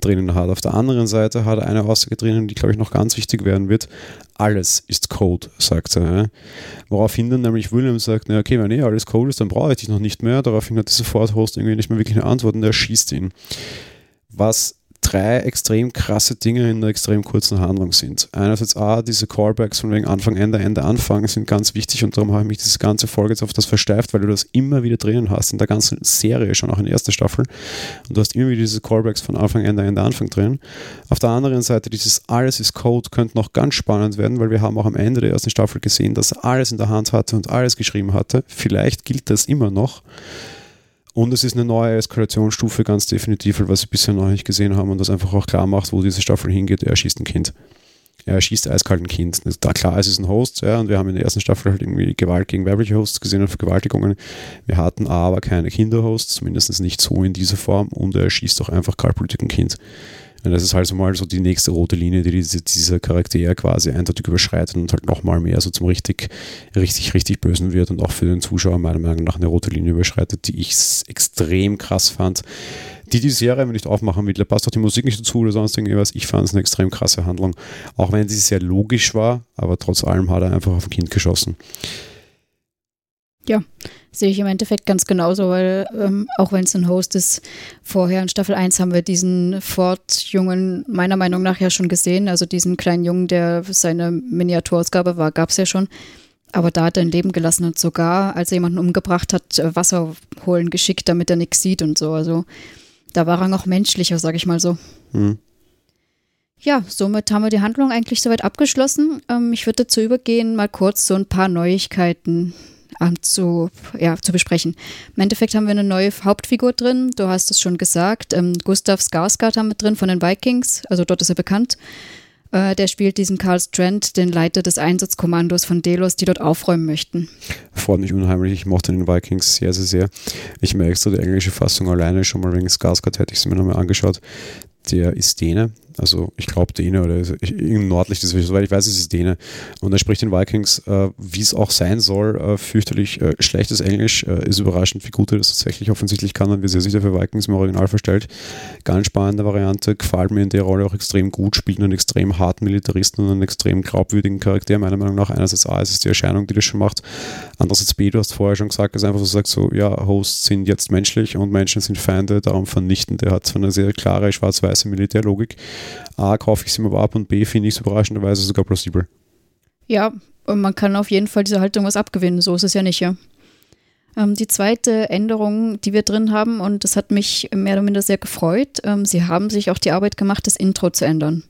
drinnen hat. Auf der anderen Seite hat er eine Aussage drinnen, die glaube ich noch ganz wichtig werden wird. Alles ist Code, sagt er. Woraufhin dann nämlich William sagt, na okay, wenn eh alles Code ist, dann brauche ich dich noch nicht mehr. Daraufhin hat dieser Ford-Host irgendwie nicht mehr wirklich eine Antwort und er schießt ihn. Was drei extrem krasse Dinge in einer extrem kurzen Handlung sind. Einerseits A, diese Callbacks von wegen Anfang, Ende, Ende, Anfang sind ganz wichtig und darum habe ich mich diese ganze Folge jetzt auf das versteift, weil du das immer wieder drinnen hast in der ganzen Serie, schon auch in der ersten Staffel. Und du hast immer wieder diese Callbacks von Anfang, Ende, Ende, Anfang drin. Auf der anderen Seite, dieses Alles ist Code könnte noch ganz spannend werden, weil wir haben auch am Ende der ersten Staffel gesehen, dass er alles in der Hand hatte und alles geschrieben hatte. Vielleicht gilt das immer noch. Und es ist eine neue Eskalationsstufe, ganz definitiv, was sie bisher noch nicht gesehen haben und das einfach auch klar macht, wo diese Staffel hingeht. Er schießt ein Kind. Er schießt eiskalt ein Kind. Da klar, es ist ein Host, ja, und wir haben in der ersten Staffel halt irgendwie Gewalt gegen weibliche Hosts gesehen und Vergewaltigungen. Wir hatten aber keine Kinderhosts, zumindest nicht so in dieser Form, und er schießt auch einfach kaltblütig ein Kind. Das ist halt so mal so die nächste rote Linie, die diese, dieser Charakter quasi eindeutig überschreitet und halt nochmal mehr so zum richtig, richtig, richtig Bösen wird und auch für den Zuschauer meiner Meinung nach eine rote Linie überschreitet, die ich extrem krass fand. Die die Serie nicht aufmachen will, da passt auch die Musik nicht dazu oder sonst irgendwas. Ich fand es eine extrem krasse Handlung. Auch wenn sie sehr logisch war, aber trotz allem hat er einfach auf ein Kind geschossen. Ja, Sehe ich im Endeffekt ganz genauso, weil ähm, auch wenn es ein Host ist, vorher in Staffel 1 haben wir diesen Ford-Jungen meiner Meinung nach ja schon gesehen. Also diesen kleinen Jungen, der seine Miniaturausgabe war, gab es ja schon. Aber da hat er ein Leben gelassen und sogar, als er jemanden umgebracht hat, äh, Wasser holen geschickt, damit er nichts sieht und so. Also da war er noch menschlicher, sag ich mal so. Mhm. Ja, somit haben wir die Handlung eigentlich soweit abgeschlossen. Ähm, ich würde dazu übergehen, mal kurz so ein paar Neuigkeiten zu, ja, zu besprechen. Im Endeffekt haben wir eine neue Hauptfigur drin. Du hast es schon gesagt. Ähm, Gustav Skarsgård haben wir drin von den Vikings. Also dort ist er bekannt. Äh, der spielt diesen Karl Strand, den Leiter des Einsatzkommandos von Delos, die dort aufräumen möchten. Freut mich unheimlich. Ich mochte den Vikings sehr, sehr, sehr. Ich merke so die englische Fassung alleine schon mal wegen Skarsgård hätte ich sie mir nochmal angeschaut. Der ist Däne, also ich glaube Däne oder irgendein nördliches, soweit ich weiß, ist es Däne. Und er spricht den Vikings, äh, wie es auch sein soll, äh, fürchterlich äh, schlechtes Englisch. Äh, ist überraschend, wie gut er das tatsächlich offensichtlich kann und wie sehr sich der für Vikings im Original verstellt. Ganz spannende Variante, gefällt mir in der Rolle auch extrem gut, spielt einen extrem harten Militaristen und einen extrem glaubwürdigen Charakter, meiner Meinung nach. Einerseits A, ist es die Erscheinung, die das schon macht. Andererseits B, du hast vorher schon gesagt, ist einfach so sagt so, ja, Hosts sind jetzt menschlich und Menschen sind Feinde, darum vernichten. Der hat zwar eine sehr klare schwarz-weiße Militärlogik, A, kaufe ich sie mir aber ab und B, finde ich es überraschenderweise sogar plausibel. Ja, und man kann auf jeden Fall dieser Haltung was abgewinnen, so ist es ja nicht, ja. Ähm, die zweite Änderung, die wir drin haben, und das hat mich mehr oder minder sehr gefreut, ähm, sie haben sich auch die Arbeit gemacht, das Intro zu ändern.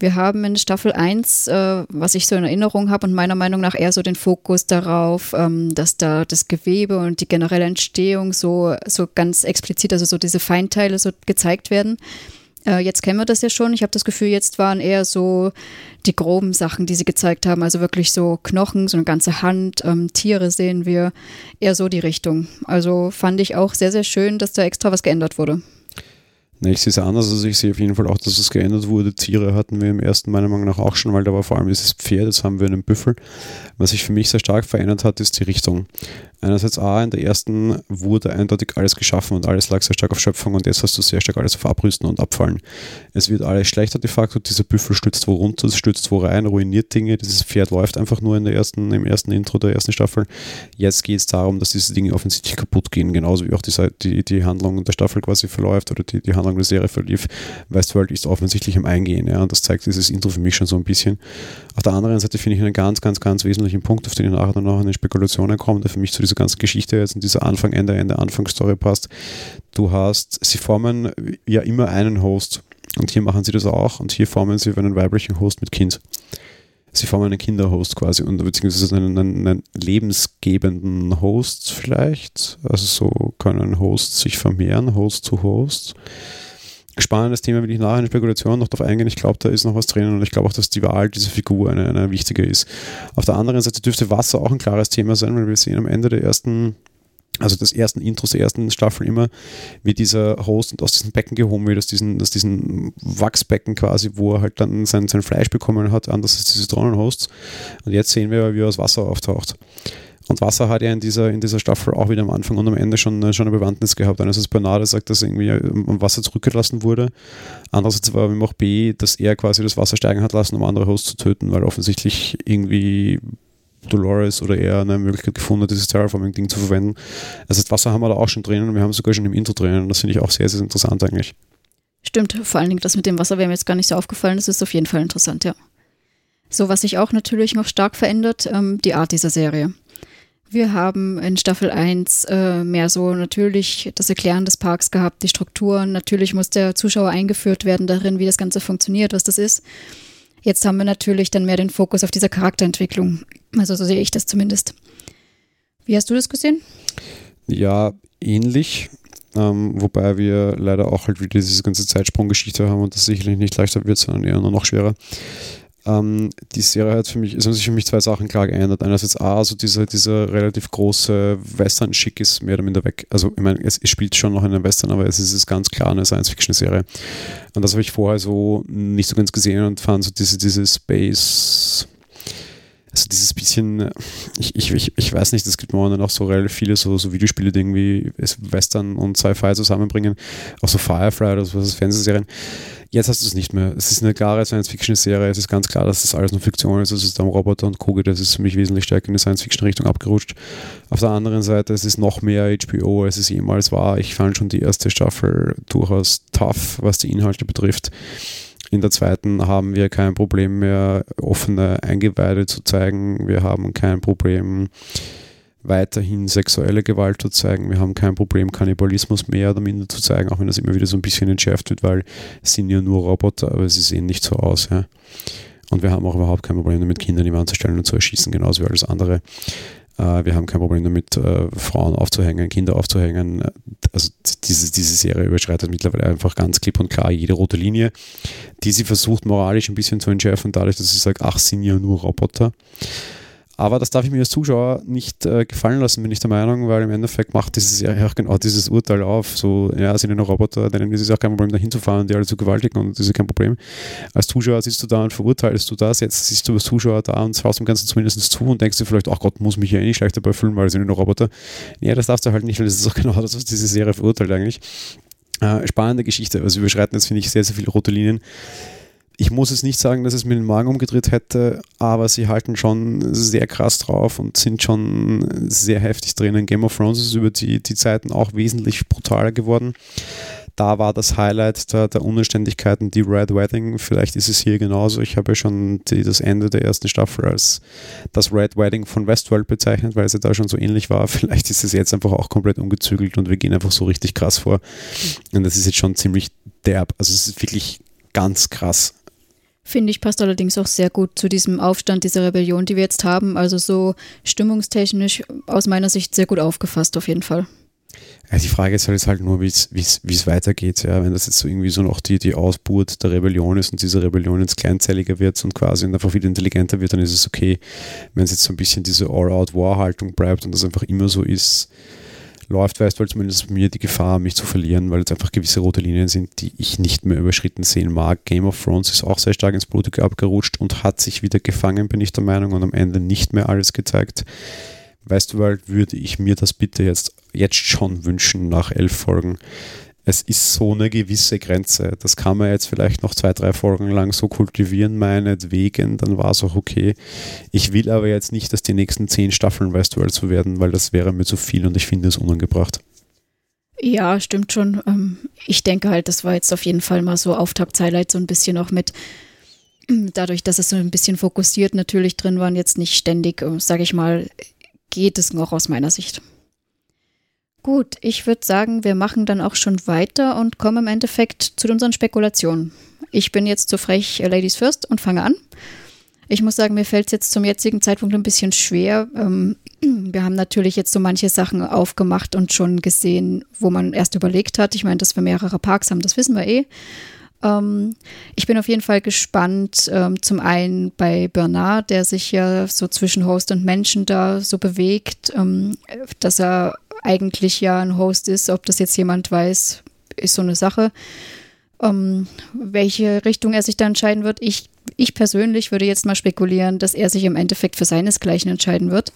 Wir haben in Staffel 1, äh, was ich so in Erinnerung habe und meiner Meinung nach eher so den Fokus darauf, ähm, dass da das Gewebe und die generelle Entstehung so, so ganz explizit, also so diese Feinteile so gezeigt werden. Äh, jetzt kennen wir das ja schon. Ich habe das Gefühl, jetzt waren eher so die groben Sachen, die sie gezeigt haben. Also wirklich so Knochen, so eine ganze Hand, ähm, Tiere sehen wir. Eher so die Richtung. Also fand ich auch sehr, sehr schön, dass da extra was geändert wurde. Nee, ich sehe es anders. Also ich sehe auf jeden Fall auch, dass es geändert wurde. Tiere hatten wir im ersten meiner Meinung nach auch schon, weil da war vor allem dieses Pferd, jetzt haben wir einen Büffel. Was sich für mich sehr stark verändert hat, ist die Richtung. Einerseits A, in der ersten wurde eindeutig alles geschaffen und alles lag sehr stark auf Schöpfung und jetzt hast du sehr stark alles auf Abrüsten und Abfallen. Es wird alles schlechter de facto, dieser Büffel stützt wo runter, stützt wo rein, ruiniert Dinge, dieses Pferd läuft einfach nur in der ersten, im ersten Intro der ersten Staffel. Jetzt geht es darum, dass diese Dinge offensichtlich kaputt gehen, genauso wie auch die, die, die Handlung der Staffel quasi verläuft oder die, die Handlung der Serie verlief. Westworld ist offensichtlich im Eingehen, ja, und das zeigt dieses Intro für mich schon so ein bisschen. Auf der anderen Seite finde ich einen ganz, ganz, ganz wesentlichen Punkt, auf den ich nachher dann noch in den Spekulationen komme, der für mich zu dieser ganzen Geschichte jetzt in dieser Anfang, Ende, Ende, Anfangsstory passt. Du hast, sie formen ja immer einen Host und hier machen sie das auch und hier formen sie einen weiblichen Host mit Kind. Sie formen einen Kinderhost quasi und beziehungsweise einen, einen, einen lebensgebenden Host vielleicht. Also so können Hosts sich vermehren, Host zu Host spannendes Thema, will ich nachher in Spekulation noch darauf eingehen. Ich glaube, da ist noch was drin und ich glaube auch, dass die Wahl dieser Figur eine, eine wichtige ist. Auf der anderen Seite dürfte Wasser auch ein klares Thema sein, weil wir sehen am Ende der ersten also des ersten Intros der ersten Staffel immer, wie dieser Host aus diesem Becken gehoben wird, aus diesen, aus diesen Wachsbecken quasi, wo er halt dann sein, sein Fleisch bekommen hat, anders als diese Drohnenhosts. Und jetzt sehen wir, wie er aus Wasser auftaucht. Und Wasser hat ja in dieser, in dieser Staffel auch wieder am Anfang und am Ende schon, schon eine Bewandtnis gehabt. Einerseits Bernardo sagt, dass irgendwie am Wasser zurückgelassen wurde. Andererseits war ihm auch B, dass er quasi das Wasser steigen hat lassen, um andere Hosts zu töten, weil offensichtlich irgendwie Dolores oder er eine Möglichkeit gefunden hat, dieses Terraforming-Ding zu verwenden. Also das Wasser haben wir da auch schon drinnen und wir haben es sogar schon im Intro drinnen und das finde ich auch sehr, sehr interessant eigentlich. Stimmt, vor allen Dingen das mit dem Wasser wäre mir jetzt gar nicht so aufgefallen, das ist auf jeden Fall interessant, ja. So, was sich auch natürlich noch stark verändert, ähm, die Art dieser Serie. Wir haben in Staffel 1 äh, mehr so natürlich das Erklären des Parks gehabt, die Strukturen. Natürlich muss der Zuschauer eingeführt werden darin, wie das Ganze funktioniert, was das ist. Jetzt haben wir natürlich dann mehr den Fokus auf dieser Charakterentwicklung. Also so sehe ich das zumindest. Wie hast du das gesehen? Ja, ähnlich. Ähm, wobei wir leider auch halt wieder diese ganze Zeitsprunggeschichte haben und das sicherlich nicht leichter wird, sondern eher nur noch schwerer. Ähm, die Serie hat für mich, es haben sich für mich zwei Sachen klar geändert. Einerseits A, also dieser, dieser relativ große Western-Schick ist mehr oder minder weg. Also ich meine, es, es spielt schon noch in einem Western, aber es ist ganz klar eine Science-Fiction-Serie. Und das habe ich vorher so nicht so ganz gesehen und fand so diese, diese Space Also dieses bisschen, ich, ich, ich, weiß nicht, es gibt momentan auch so relativ viele so, so Videospiele, die irgendwie Western und Sci-Fi zusammenbringen, auch so Firefly oder so, Fernsehserien. Jetzt hast du es nicht mehr. Es ist eine klare Science-Fiction-Serie. Es ist ganz klar, dass das alles nur Fiktion ist. Es ist dann Roboter und Kugel. Das ist für mich wesentlich stärker in die Science-Fiction-Richtung abgerutscht. Auf der anderen Seite, es ist noch mehr HBO, als es jemals war. Ich fand schon die erste Staffel durchaus tough, was die Inhalte betrifft. In der zweiten haben wir kein Problem mehr, offene Eingeweide zu zeigen. Wir haben kein Problem, weiterhin sexuelle Gewalt zu zeigen. Wir haben kein Problem, Kannibalismus mehr oder minder zu zeigen, auch wenn das immer wieder so ein bisschen entschärft wird, weil es sind ja nur Roboter, aber sie sehen nicht so aus. Ja. Und wir haben auch überhaupt kein Problem damit, Kinder in anzustellen und zu erschießen, genauso wie alles andere. Äh, wir haben kein Problem damit, äh, Frauen aufzuhängen, Kinder aufzuhängen. Also diese, diese Serie überschreitet mittlerweile einfach ganz klipp und klar jede rote Linie, die sie versucht moralisch ein bisschen zu entschärfen, dadurch, dass sie sagt, ach, sind ja nur Roboter. Aber das darf ich mir als Zuschauer nicht äh, gefallen lassen, bin ich der Meinung, weil im Endeffekt macht dieses ja auch genau dieses Urteil auf. So, ja, sind ja noch Roboter, denen ist es auch kein Problem, da hinzufahren, die alle zu gewaltigen und das ist kein Problem. Als Zuschauer siehst du da und verurteilst du das. Jetzt siehst du als Zuschauer da und schaust dem Ganzen zumindest zu und denkst dir vielleicht, ach Gott, muss mich ja eh nicht schlecht dabei fühlen, weil es sind ja noch Roboter. Ja, das darfst du halt nicht, weil das ist auch genau das, was diese Serie verurteilt eigentlich. Äh, spannende Geschichte. Also, wir überschreiten jetzt, finde ich, sehr, sehr viele rote Linien ich muss es nicht sagen, dass es mir den Magen umgedreht hätte, aber sie halten schon sehr krass drauf und sind schon sehr heftig drinnen. Game of Thrones ist über die, die Zeiten auch wesentlich brutaler geworden. Da war das Highlight der, der Unanständigkeiten die Red Wedding. Vielleicht ist es hier genauso. Ich habe ja schon die, das Ende der ersten Staffel als das Red Wedding von Westworld bezeichnet, weil es ja da schon so ähnlich war. Vielleicht ist es jetzt einfach auch komplett umgezügelt und wir gehen einfach so richtig krass vor. Und das ist jetzt schon ziemlich derb. Also es ist wirklich ganz krass Finde ich, passt allerdings auch sehr gut zu diesem Aufstand, dieser Rebellion, die wir jetzt haben. Also so stimmungstechnisch aus meiner Sicht sehr gut aufgefasst, auf jeden Fall. Ja, die Frage ist halt, ist halt nur, wie es weitergeht. Ja? Wenn das jetzt so irgendwie so noch die, die Ausburt der Rebellion ist und diese Rebellion jetzt kleinzelliger wird und quasi einfach wieder intelligenter wird, dann ist es okay. Wenn es jetzt so ein bisschen diese All-Out-War-Haltung bleibt und das einfach immer so ist, läuft, weißt du, zumindest bei mir die Gefahr, mich zu verlieren, weil es einfach gewisse rote Linien sind, die ich nicht mehr überschritten sehen mag. Game of Thrones ist auch sehr stark ins Blutige abgerutscht und hat sich wieder gefangen, bin ich der Meinung, und am Ende nicht mehr alles gezeigt. Weißt du, weil würde ich mir das bitte jetzt, jetzt schon wünschen nach elf Folgen es ist so eine gewisse Grenze. Das kann man jetzt vielleicht noch zwei, drei Folgen lang so kultivieren, meinetwegen, dann war es auch okay. Ich will aber jetzt nicht, dass die nächsten zehn Staffeln Westworld so werden, weil das wäre mir zu viel und ich finde es unangebracht. Ja, stimmt schon. Ähm, ich denke halt, das war jetzt auf jeden Fall mal so Auftaktshighlight, so ein bisschen auch mit, dadurch, dass es so ein bisschen fokussiert natürlich drin waren, jetzt nicht ständig, äh, sage ich mal, geht es noch aus meiner Sicht. Gut, ich würde sagen, wir machen dann auch schon weiter und kommen im Endeffekt zu unseren Spekulationen. Ich bin jetzt zu frech äh, Ladies First und fange an. Ich muss sagen, mir fällt es jetzt zum jetzigen Zeitpunkt ein bisschen schwer. Ähm, wir haben natürlich jetzt so manche Sachen aufgemacht und schon gesehen, wo man erst überlegt hat. Ich meine, dass wir mehrere Parks haben, das wissen wir eh. Ähm, ich bin auf jeden Fall gespannt, ähm, zum einen bei Bernard, der sich ja so zwischen Host und Menschen da so bewegt, dass er eigentlich ja ein Host ist. Ob das jetzt jemand weiß, ist so eine Sache. Um, ähm, welche Richtung er sich da entscheiden wird. Ich, ich persönlich würde jetzt mal spekulieren, dass er sich im Endeffekt für seinesgleichen entscheiden wird.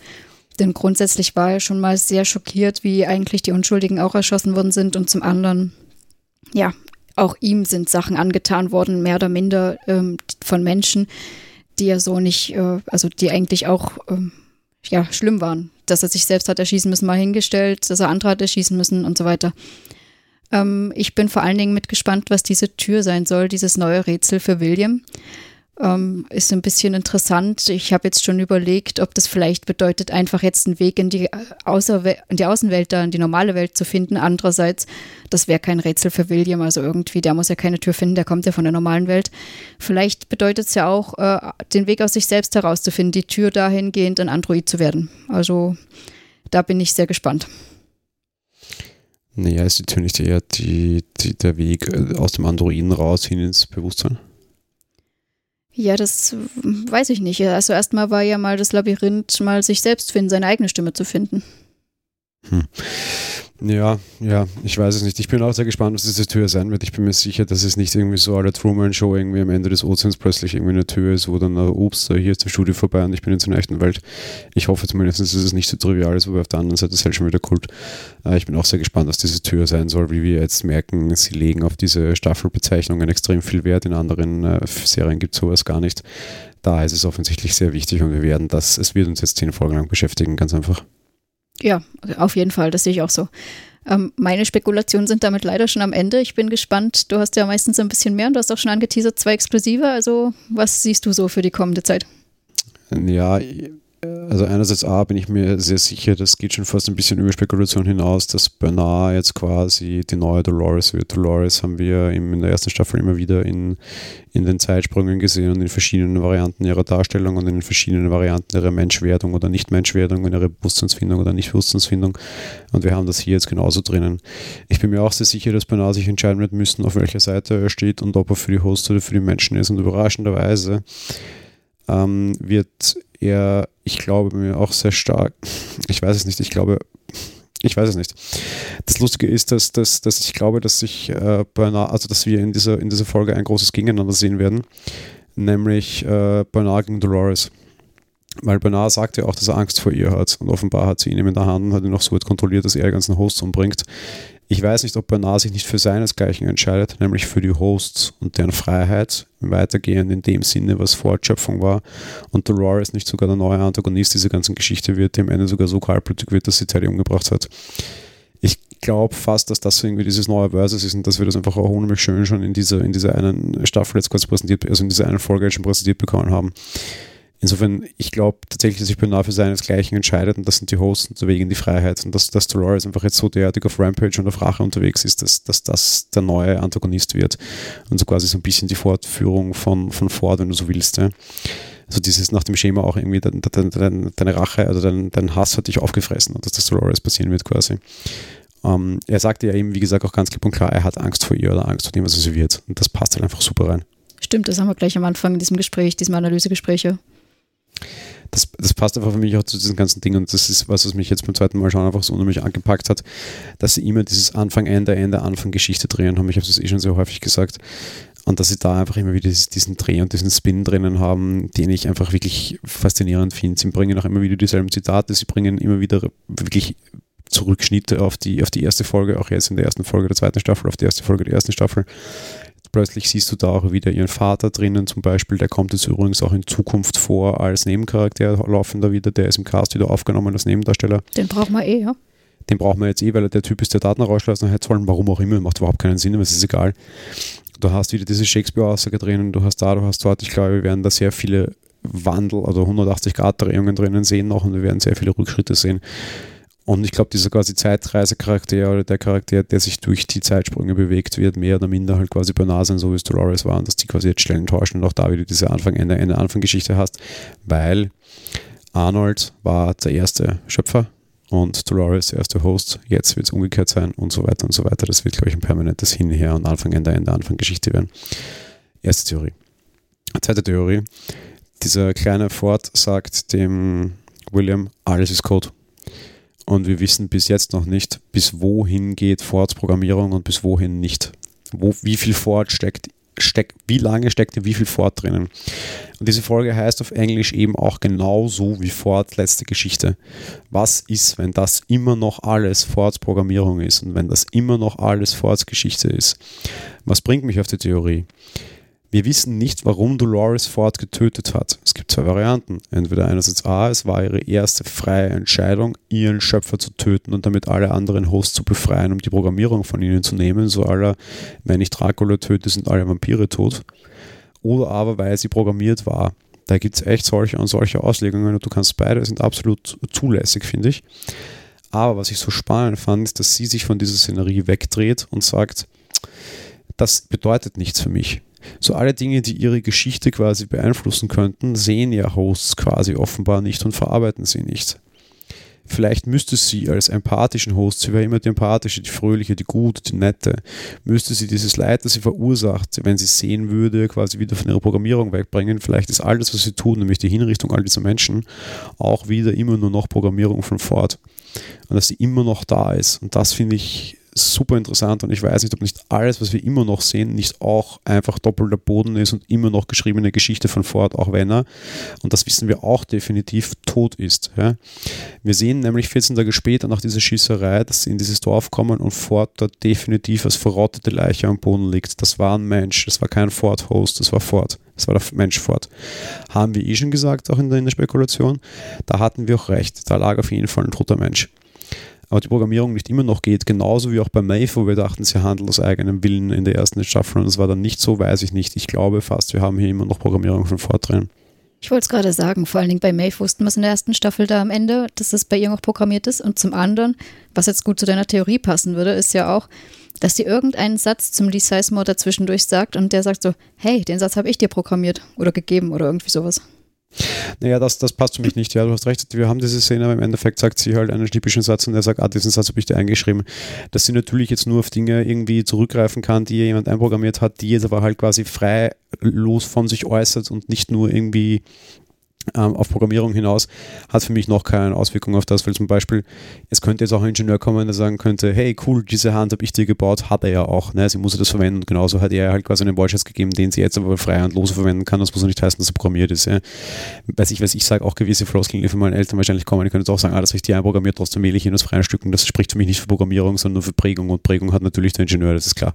Denn grundsätzlich war er schon mal sehr schockiert, wie eigentlich die Unschuldigen auch erschossen worden sind. Und zum anderen, ja, auch ihm sind Sachen angetan worden, mehr oder minder ähm, von Menschen, die er so nicht, äh, also die eigentlich auch ähm, ja, schlimm waren dass er sich selbst hat erschießen müssen, mal hingestellt, dass er andere hat erschießen müssen und so weiter. Ähm, ich bin vor allen Dingen mitgespannt, was diese Tür sein soll, dieses neue Rätsel für William. Ähm, ist ein bisschen interessant. Ich habe jetzt schon überlegt, ob das vielleicht bedeutet, einfach jetzt einen Weg in die, Außerwe in die Außenwelt, da in die normale Welt zu finden. Andererseits, das wäre kein Rätsel für William. Also irgendwie, der muss ja keine Tür finden, der kommt ja von der normalen Welt. Vielleicht bedeutet es ja auch, äh, den Weg aus sich selbst herauszufinden, die Tür dahingehend ein Android zu werden. Also da bin ich sehr gespannt. Naja, ist die Tür nicht eher die, die, der Weg äh, aus dem Androiden raus hin ins Bewusstsein? Ja, das weiß ich nicht. Also erstmal war ja mal das Labyrinth, mal sich selbst finden, seine eigene Stimme zu finden. Hm. Ja, ja, ich weiß es nicht. Ich bin auch sehr gespannt, was diese Tür sein wird. Ich bin mir sicher, dass es nicht irgendwie so alle Truman-Show irgendwie am Ende des Ozeans plötzlich irgendwie eine Tür ist, wo dann, uh, ups, hier ist das Studio vorbei und ich bin in so einer echten Welt. Ich hoffe zumindest, dass es nicht so trivial ist, wobei auf der anderen Seite ist halt schon wieder Kult. Äh, ich bin auch sehr gespannt, was diese Tür sein soll, wie wir jetzt merken, sie legen auf diese Staffelbezeichnungen extrem viel Wert. In anderen äh, Serien gibt es sowas gar nicht. Da ist es offensichtlich sehr wichtig und wir werden das, es wird uns jetzt zehn Folgen lang beschäftigen, ganz einfach. Ja, auf jeden Fall, das sehe ich auch so. Ähm, meine Spekulationen sind damit leider schon am Ende. Ich bin gespannt. Du hast ja meistens ein bisschen mehr und du hast auch schon angeteasert, zwei Exklusive. Also, was siehst du so für die kommende Zeit? Ja, also einerseits A bin ich mir sehr sicher, das geht schon fast ein bisschen über Spekulation hinaus, dass Bernard jetzt quasi die neue Dolores wird. Dolores haben wir in der ersten Staffel immer wieder in, in den Zeitsprüngen gesehen und in verschiedenen Varianten ihrer Darstellung und in den verschiedenen Varianten ihrer Menschwerdung oder Nicht-Menschwerdung, in ihrer Bewusstseinsfindung oder Nicht-Bewusstseinsfindung. Und wir haben das hier jetzt genauso drinnen. Ich bin mir auch sehr sicher, dass Bernard sich entscheiden wird müssen, auf welcher Seite er steht und ob er für die Hosts oder für die Menschen ist. Und überraschenderweise ähm, wird er, ich glaube mir auch sehr stark, ich weiß es nicht, ich glaube, ich weiß es nicht. Das Lustige ist, dass, dass, dass ich glaube, dass sich äh, Bernard, also dass wir in dieser, in dieser Folge ein großes Gegeneinander sehen werden, nämlich äh, Bernard gegen Dolores. Weil Bernard sagt ja auch, dass er Angst vor ihr hat und offenbar hat sie ihn in der Hand und hat ihn noch so weit kontrolliert, dass er die ganzen Hosts umbringt. Ich weiß nicht, ob Bernard sich nicht für seinesgleichen entscheidet, nämlich für die Hosts und deren Freiheit, weitergehend in dem Sinne, was Fortschöpfung war. Und Dolores nicht sogar der neue Antagonist dieser ganzen Geschichte wird, der am Ende sogar so kaltblütig wird, dass sie Teddy umgebracht hat. Ich glaube fast, dass das irgendwie dieses neue Versus ist und dass wir das einfach auch unheimlich schön schon in dieser, in dieser einen Staffel jetzt kurz präsentiert, also in dieser einen Folge schon präsentiert bekommen haben. Insofern, ich glaube tatsächlich, dass sich Bernard für seinesgleichen entscheidet und das sind die Hosts und wegen die Freiheit. Und dass, dass Dolores einfach jetzt so derartig auf Rampage und auf Rache unterwegs ist, dass, dass das der neue Antagonist wird. Und so quasi so ein bisschen die Fortführung von, von Ford, wenn du so willst. Ja. Also dieses nach dem Schema auch irgendwie deine, deine, deine Rache, also dein, dein Hass hat dich aufgefressen und dass das Dolores passieren wird quasi. Ähm, er sagte ja eben, wie gesagt, auch ganz klipp und klar, er hat Angst vor ihr oder Angst vor dem, was sie wird. Und das passt halt einfach super rein. Stimmt, das haben wir gleich am Anfang in diesem Gespräch, diesem Analysegespräch. Das, das passt einfach für mich auch zu diesen ganzen Dingen und das ist was, was mich jetzt beim zweiten Mal schauen einfach so unheimlich angepackt hat, dass sie immer dieses Anfang, Ende, Ende, Anfang Geschichte drehen haben. Ich habe das eh schon sehr häufig gesagt. Und dass sie da einfach immer wieder diesen Dreh und diesen Spin drinnen haben, den ich einfach wirklich faszinierend finde. Sie bringen auch immer wieder dieselben Zitate, sie bringen immer wieder wirklich Zurückschnitte auf die, auf die erste Folge, auch jetzt in der ersten Folge der zweiten Staffel, auf die erste Folge der ersten Staffel. Plötzlich siehst du da auch wieder ihren Vater drinnen zum Beispiel, der kommt jetzt übrigens auch in Zukunft vor als Nebencharakter laufender wieder, der ist im Cast wieder aufgenommen als Nebendarsteller. Den brauchen wir eh, ja. Den brauchen wir jetzt eh, weil er der Typ ist, der Daten rauslassen hat sollen, warum auch immer, macht überhaupt keinen Sinn, aber es ist egal. Du hast wieder diese Shakespeare-Aussage drinnen, du hast da, du hast dort, ich glaube, wir werden da sehr viele Wandel, also 180-Grad-Drehungen drinnen sehen noch und wir werden sehr viele Rückschritte sehen. Und ich glaube, dieser quasi Zeitreisecharakter oder der Charakter, der sich durch die Zeitsprünge bewegt, wird mehr oder minder halt quasi banal sein, so wie es Dolores war, und dass die quasi jetzt Stellen tauschen und auch da wieder diese Anfang, Ende, Ende, Anfang Geschichte hast, weil Arnold war der erste Schöpfer und Dolores der erste Host. Jetzt wird es umgekehrt sein und so weiter und so weiter. Das wird, glaube ich, ein permanentes Hinher und Anfang, Ende, Ende, Anfang Geschichte werden. Erste Theorie. Zweite Theorie. Dieser kleine Ford sagt dem William, alles ist Code. Und wir wissen bis jetzt noch nicht, bis wohin geht Fords Programmierung und bis wohin nicht. Wo, wie viel Ford steckt, steckt, wie lange steckt wie viel Ford drinnen. Und diese Folge heißt auf Englisch eben auch genauso wie Fords letzte Geschichte. Was ist, wenn das immer noch alles Fords Programmierung ist und wenn das immer noch alles Fords Geschichte ist? Was bringt mich auf die Theorie? Wir wissen nicht, warum Dolores Ford getötet hat. Es gibt zwei Varianten. Entweder einerseits A, es war ihre erste freie Entscheidung, ihren Schöpfer zu töten und damit alle anderen Hosts zu befreien, um die Programmierung von ihnen zu nehmen. So aller, wenn ich Dracula töte, sind alle Vampire tot. Oder aber, weil sie programmiert war. Da gibt es echt solche und solche Auslegungen und du kannst beide, sind absolut zulässig, finde ich. Aber was ich so spannend fand, ist, dass sie sich von dieser Szenerie wegdreht und sagt, das bedeutet nichts für mich so alle Dinge, die ihre Geschichte quasi beeinflussen könnten, sehen ja Hosts quasi offenbar nicht und verarbeiten sie nicht. Vielleicht müsste sie als empathischen Host, sie wäre immer die empathische, die fröhliche, die gute, die nette, müsste sie dieses Leid, das sie verursacht, wenn sie sehen würde, quasi wieder von ihrer Programmierung wegbringen. Vielleicht ist alles, was sie tun, nämlich die Hinrichtung all dieser Menschen, auch wieder immer nur noch Programmierung von Ford. und dass sie immer noch da ist. Und das finde ich super interessant und ich weiß nicht, ob nicht alles, was wir immer noch sehen, nicht auch einfach doppelter Boden ist und immer noch geschriebene Geschichte von Ford, auch wenn er, und das wissen wir auch definitiv, tot ist. Ja. Wir sehen nämlich 14 Tage später nach dieser Schießerei, dass sie in dieses Dorf kommen und Ford dort definitiv als verrottete Leiche am Boden liegt. Das war ein Mensch, das war kein Ford-Host, das war Ford. Das war der Mensch Ford. Haben wir eh schon gesagt, auch in der, in der Spekulation. Da hatten wir auch recht. Da lag auf jeden Fall ein toter Mensch aber die Programmierung nicht immer noch geht, genauso wie auch bei Maeve, wo wir dachten, sie handelt aus eigenem Willen in der ersten Staffel und das war dann nicht so, weiß ich nicht. Ich glaube fast, wir haben hier immer noch Programmierung von drin. Ich wollte es gerade sagen, vor allen Dingen bei Maeve wussten wir es in der ersten Staffel da am Ende, dass es bei ihr noch programmiert ist. Und zum anderen, was jetzt gut zu deiner Theorie passen würde, ist ja auch, dass sie irgendeinen Satz zum Lee Sizemore dazwischendurch sagt und der sagt so, hey, den Satz habe ich dir programmiert oder gegeben oder irgendwie sowas. Naja, das, das passt für mich nicht. Ja, du hast recht. Wir haben diese Szene, aber im Endeffekt sagt sie halt einen typischen Satz und er sagt, ah, diesen Satz habe ich dir eingeschrieben. Dass sie natürlich jetzt nur auf Dinge irgendwie zurückgreifen kann, die jemand einprogrammiert hat, die jetzt aber halt quasi frei los von sich äußert und nicht nur irgendwie ähm, auf Programmierung hinaus, hat für mich noch keine Auswirkung auf das, weil zum Beispiel, es könnte jetzt auch ein Ingenieur kommen, der sagen könnte, hey cool, diese Hand habe ich dir gebaut, hat er ja auch, ne? sie muss das verwenden und genauso hat er halt quasi einen Voice gegeben, den sie jetzt aber frei und lose verwenden kann, das muss nicht heißen, dass er programmiert ist. Ja? Weiß ich, was ich sage, auch gewisse Floskeln, die von meinen Eltern wahrscheinlich kommen, die können jetzt auch sagen, ah, das habe ich dir einprogrammiert, trotzdem wähle ich ihn aus freien Stücken, das spricht für mich nicht für Programmierung, sondern nur für Prägung und Prägung hat natürlich der Ingenieur, das ist klar.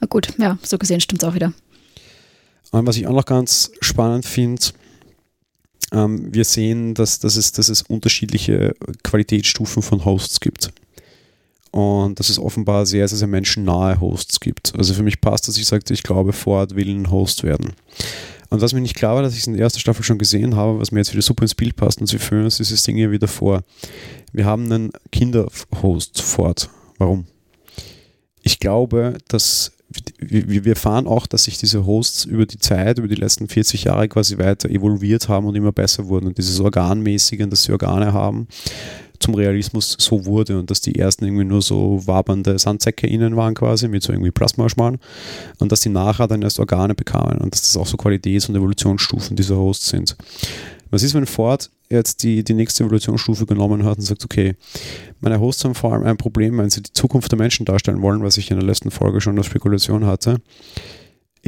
Na gut, ja, so gesehen stimmt es auch wieder. Und was ich auch noch ganz spannend finde, ähm, wir sehen, dass, dass, es, dass es unterschiedliche Qualitätsstufen von Hosts gibt. Und dass es offenbar sehr, sehr, sehr menschennahe Hosts gibt. Also für mich passt, dass ich sagte, ich glaube, Ford will ein Host werden. Und was mir nicht klar war, dass ich es in der ersten Staffel schon gesehen habe, was mir jetzt wieder super ins Bild passt, und sie führen uns dieses Ding hier wieder vor. Wir haben einen Kinderhost Ford. Warum? Ich glaube, dass wir, wir fahren auch, dass sich diese Hosts über die Zeit, über die letzten 40 Jahre quasi weiter evolviert haben und immer besser wurden. Und dieses Organmäßige, dass sie Organe haben, zum Realismus so wurde und dass die ersten irgendwie nur so wabernde Sandsäcke innen waren quasi mit so irgendwie Plasmaschmarrn und dass die nachher dann erst Organe bekamen und dass das auch so Qualitäts- und Evolutionsstufen dieser Hosts sind. Was ist, wenn Ford jetzt die, die nächste Evolutionsstufe genommen hat und sagt, okay, meine Hosts haben vor allem ein Problem, wenn sie die Zukunft der Menschen darstellen wollen, was ich in der letzten Folge schon als Spekulation hatte.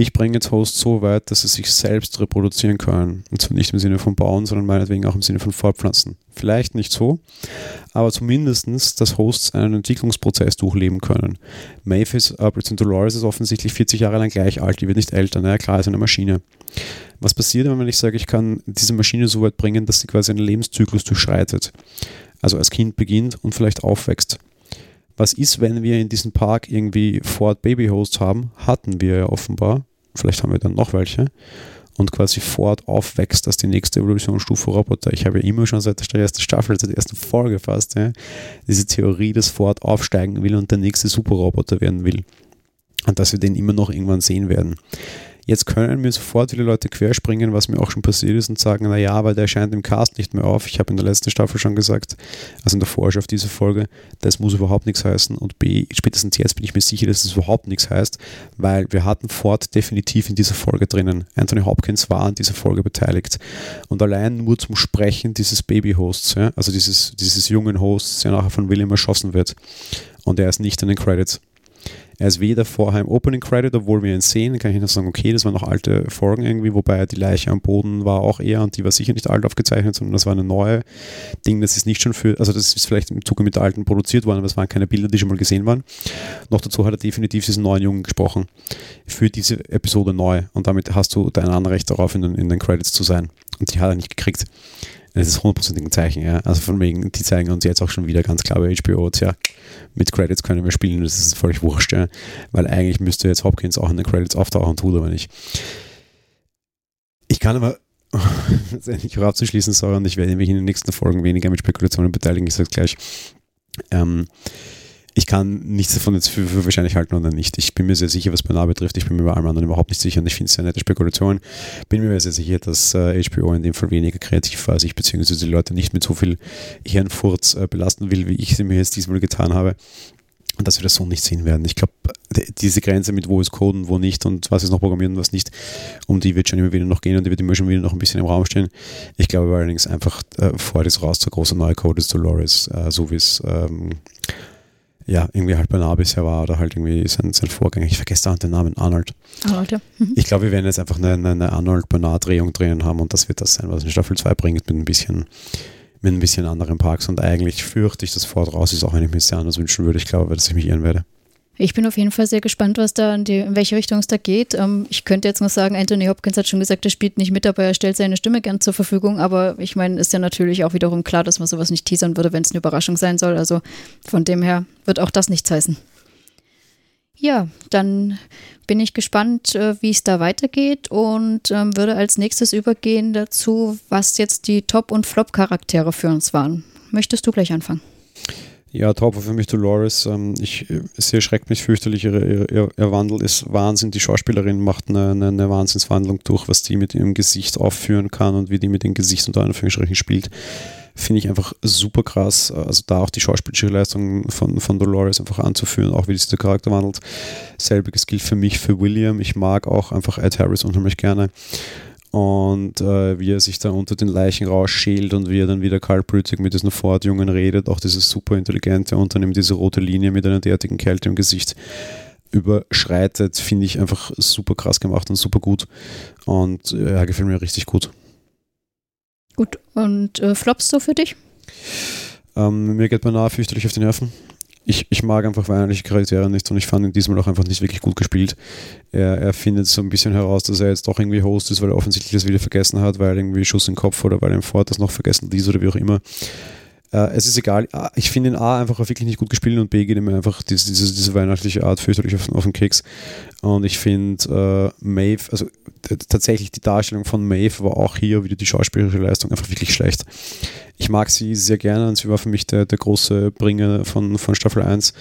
Ich bringe jetzt Hosts so weit, dass sie sich selbst reproduzieren können. Und zwar nicht im Sinne von bauen, sondern meinetwegen auch im Sinne von Fortpflanzen. Vielleicht nicht so, aber zumindest, dass Hosts einen Entwicklungsprozess durchleben können. Mavis, äh, Dolores ist offensichtlich 40 Jahre lang gleich alt, die wird nicht älter, naja, klar, ist eine Maschine. Was passiert, wenn ich sage, ich kann diese Maschine so weit bringen, dass sie quasi einen Lebenszyklus durchschreitet? Also als Kind beginnt und vielleicht aufwächst. Was ist, wenn wir in diesem Park irgendwie Ford Baby Host haben? Hatten wir ja offenbar. Vielleicht haben wir dann noch welche. Und quasi Ford aufwächst als die nächste Evolutionsstufe Roboter. Ich habe ja immer schon seit der ersten Staffel, seit der ersten Folge fast, ja, diese Theorie, dass Ford aufsteigen will und der nächste Superroboter werden will. Und dass wir den immer noch irgendwann sehen werden. Jetzt können mir sofort viele Leute querspringen, was mir auch schon passiert ist, und sagen, naja, aber der scheint im Cast nicht mehr auf. Ich habe in der letzten Staffel schon gesagt, also in der Vorschau auf diese Folge, das muss überhaupt nichts heißen. Und B, spätestens jetzt bin ich mir sicher, dass es überhaupt nichts heißt, weil wir hatten Ford definitiv in dieser Folge drinnen. Anthony Hopkins war an dieser Folge beteiligt. Und allein nur zum Sprechen dieses Baby-Hosts, ja, also dieses, dieses jungen Hosts, der nachher von William erschossen wird. Und er ist nicht in den Credits. Er ist weder vorher im Opening Credit, obwohl wir ihn sehen, kann ich noch sagen, okay, das waren noch alte Folgen irgendwie, wobei die Leiche am Boden war auch eher und die war sicher nicht alt aufgezeichnet, sondern das war eine neue Ding, das ist nicht schon für, also das ist vielleicht im Zuge mit der alten produziert worden, aber es waren keine Bilder, die schon mal gesehen waren. Noch dazu hat er definitiv diesen neuen Jungen gesprochen für diese Episode neu und damit hast du dein Anrecht darauf, in den, in den Credits zu sein. Und die hat er nicht gekriegt. Das ist hundertprozentig ein Zeichen, ja. Also von wegen, die zeigen uns jetzt auch schon wieder ganz klar bei HBO, tja, mit Credits können wir spielen, das ist völlig wurscht, ja. Weil eigentlich müsste jetzt Hopkins auch in den Credits auftauchen, tut aber nicht. Ich kann aber das endlich auch abzuschließen, sorry, und ich werde mich in den nächsten Folgen weniger mit Spekulationen beteiligen, ich sage gleich. Ähm, ich kann nichts davon jetzt für, für, wahrscheinlich halten oder nicht. Ich bin mir sehr sicher, was Bernard betrifft. Ich bin mir bei allem anderen überhaupt nicht sicher und ich finde es eine nette Spekulation. Bin mir sehr sicher, dass äh, HBO in dem Fall weniger kreativ war als ich, beziehungsweise die Leute nicht mit so viel Hirnfurz äh, belasten will, wie ich sie mir jetzt diesmal getan habe. Und dass wir das so nicht sehen werden. Ich glaube, diese Grenze mit wo ist Code und wo nicht und was ist noch programmieren und was nicht, um die wird schon immer wieder noch gehen und die wird immer schon wieder noch ein bisschen im Raum stehen. Ich glaube allerdings einfach äh, vor das raus der große neue Code ist Dolores, äh, so wie es ähm, ja, irgendwie halt bei bisher war oder halt irgendwie sein, sein Vorgänger. Ich vergesse da den Namen, Arnold. Arnold, ja. Mhm. Ich glaube, wir werden jetzt einfach eine, eine Arnold Bernard-Drehung drinnen haben und das wird das sein, was in Staffel 2 bringt mit ein bisschen mit ein bisschen anderen Parks und eigentlich fürchte ich, dass Ford raus ist, auch wenn ich mir sehr anders wünschen würde. Ich glaube, dass ich mich irren werde. Ich bin auf jeden Fall sehr gespannt, was da in, die, in welche Richtung es da geht. Ähm, ich könnte jetzt noch sagen, Anthony Hopkins hat schon gesagt, er spielt nicht mit, aber er stellt seine Stimme gern zur Verfügung. Aber ich meine, ist ja natürlich auch wiederum klar, dass man sowas nicht teasern würde, wenn es eine Überraschung sein soll. Also von dem her wird auch das nichts heißen. Ja, dann bin ich gespannt, äh, wie es da weitergeht und ähm, würde als nächstes übergehen dazu, was jetzt die Top- und Flop-Charaktere für uns waren. Möchtest du gleich anfangen? Ja, Top war für mich Dolores. Ähm, ich, sie erschreckt mich fürchterlich. Ihr, ihr, ihr, Wandel ist Wahnsinn. Die Schauspielerin macht eine, eine, eine, Wahnsinnswandlung durch, was die mit ihrem Gesicht aufführen kann und wie die mit dem Gesicht unter Anführungsstrichen spielt. Finde ich einfach super krass. Also da auch die schauspielerische Leistung von, von Dolores einfach anzuführen, auch wie sich der Charakter wandelt. Selbiges gilt für mich für William. Ich mag auch einfach Ed Harris unheimlich gerne und äh, wie er sich da unter den Leichen rausschält und wie er dann wieder kaltblütig mit diesen Ford-Jungen redet, auch dieses super intelligente Unternehmen, diese rote Linie mit einer derartigen Kälte im Gesicht überschreitet, finde ich einfach super krass gemacht und super gut und äh, ja, gefällt mir richtig gut. Gut, und äh, Flops so für dich? Ähm, mir geht man nahe fürchterlich auf die Nerven ich, ich mag einfach weinerliche Charaktere nicht und ich fand ihn diesmal auch einfach nicht wirklich gut gespielt. Er, er findet so ein bisschen heraus, dass er jetzt doch irgendwie Host ist, weil er offensichtlich das wieder vergessen hat, weil irgendwie Schuss im Kopf oder weil er im Fort das noch vergessen ließ oder wie auch immer. Äh, es ist egal. Ich finde ihn A einfach wirklich nicht gut gespielt und B geht ihm einfach diese, diese, diese weihnachtliche Art fürchterlich auf, auf den Keks. Und ich finde äh, Maeve, also tatsächlich die Darstellung von Maeve war auch hier wieder die schauspielerische Leistung einfach wirklich schlecht. Ich mag sie sehr gerne und sie war für mich der, der große Bringer von, von Staffel 1.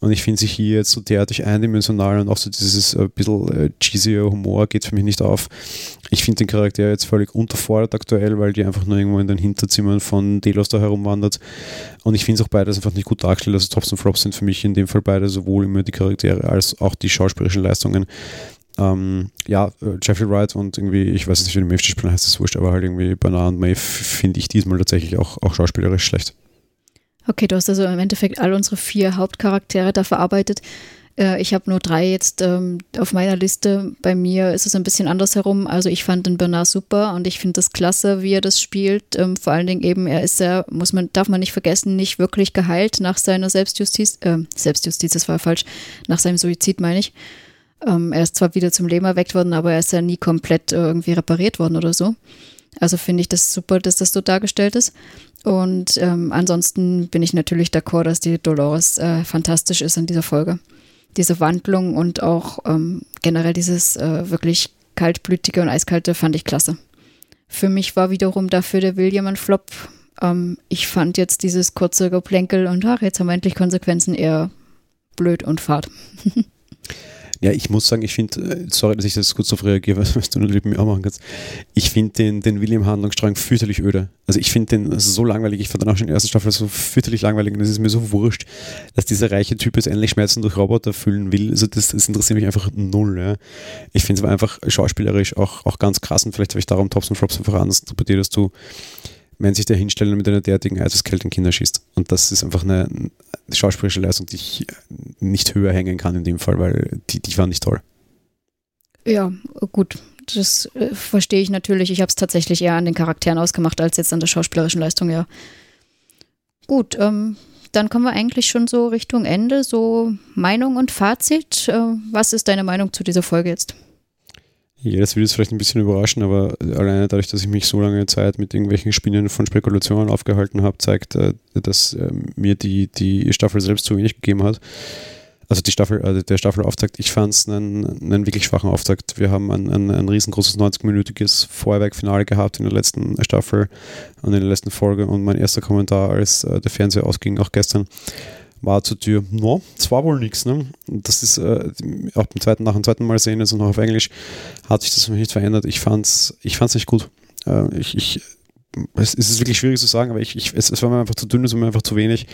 Und ich finde sie hier jetzt so derartig eindimensional und auch so dieses äh, bisschen äh, cheesy Humor geht für mich nicht auf. Ich finde den Charakter jetzt völlig unterfordert aktuell, weil die einfach nur irgendwo in den Hinterzimmern von Delos da herumwandert. Und ich finde es auch beides einfach nicht gut dargestellt. Also Tops und Flops sind für mich in dem Fall beide sowohl immer die Charaktere als auch die schauspielerischen Leistungen. Ähm, ja, äh, Jeffrey Wright und irgendwie, ich weiß nicht, wie die Maeve spielen, heißt es wurscht, aber halt irgendwie Bernard und Maeve finde ich diesmal tatsächlich auch, auch schauspielerisch schlecht. Okay, du hast also im Endeffekt all unsere vier Hauptcharaktere da verarbeitet. Äh, ich habe nur drei jetzt ähm, auf meiner Liste. Bei mir ist es ein bisschen andersherum. Also ich fand den Bernard super und ich finde das klasse, wie er das spielt. Ähm, vor allen Dingen eben, er ist ja, muss man, darf man nicht vergessen, nicht wirklich geheilt nach seiner Selbstjustiz. Äh, Selbstjustiz, das war falsch. Nach seinem Suizid meine ich. Ähm, er ist zwar wieder zum Leben erweckt worden, aber er ist ja nie komplett äh, irgendwie repariert worden oder so. Also finde ich das super, dass das so dargestellt ist. Und ähm, ansonsten bin ich natürlich d'accord, dass die Dolores äh, fantastisch ist in dieser Folge. Diese Wandlung und auch ähm, generell dieses äh, wirklich kaltblütige und eiskalte fand ich klasse. Für mich war wiederum dafür der William ein Flop. Ähm, ich fand jetzt dieses kurze Geplänkel und ach, jetzt haben wir endlich Konsequenzen eher blöd und fad. Ja, ich muss sagen, ich finde, äh, sorry, dass ich das kurz darauf reagiere, was du nur mit mir auch machen kannst. Ich finde den, den William-Handlungsstrang fürchterlich öde. Also ich finde den so langweilig, ich fand dann auch schon in der ersten Staffel so fürchterlich langweilig und es ist mir so wurscht, dass dieser reiche Typ jetzt endlich Schmerzen durch Roboter fühlen will. Also das, das interessiert mich einfach null. Ja. Ich finde es aber einfach schauspielerisch auch, auch ganz krass und vielleicht habe ich darum Tops und Flops einfach anders interpretiert, dass du wenn sich der hinstellen mit einer derartigen Eiseskälte in Kinder schießt. Und das ist einfach eine schauspielerische Leistung, die ich nicht höher hängen kann in dem Fall, weil die, die war nicht toll. Ja, gut. Das äh, verstehe ich natürlich. Ich habe es tatsächlich eher an den Charakteren ausgemacht, als jetzt an der schauspielerischen Leistung, ja. Gut, ähm, dann kommen wir eigentlich schon so Richtung Ende. So Meinung und Fazit. Äh, was ist deine Meinung zu dieser Folge jetzt? Ja, das wird jetzt vielleicht ein bisschen überraschen, aber alleine dadurch, dass ich mich so lange Zeit mit irgendwelchen Spinnen von Spekulationen aufgehalten habe, zeigt, äh, dass äh, mir die, die Staffel selbst zu wenig gegeben hat. Also die Staffel, also der Staffelauftakt, ich fand es einen, einen wirklich schwachen Auftakt. Wir haben ein, ein, ein riesengroßes 90-minütiges Feuerwerkfinale gehabt in der letzten Staffel und in der letzten Folge und mein erster Kommentar, als äh, der Fernseher ausging, auch gestern, war zur Tür, no, es war wohl nichts. Ne? Das ist äh, auch beim zweiten, nach dem zweiten Mal sehen, also noch auf Englisch, hat sich das nicht verändert. Ich fand's, ich fand's nicht gut. Äh, ich, ich, es ist wirklich schwierig zu sagen, aber ich, ich, es, es war mir einfach zu dünn, es war mir einfach zu wenig.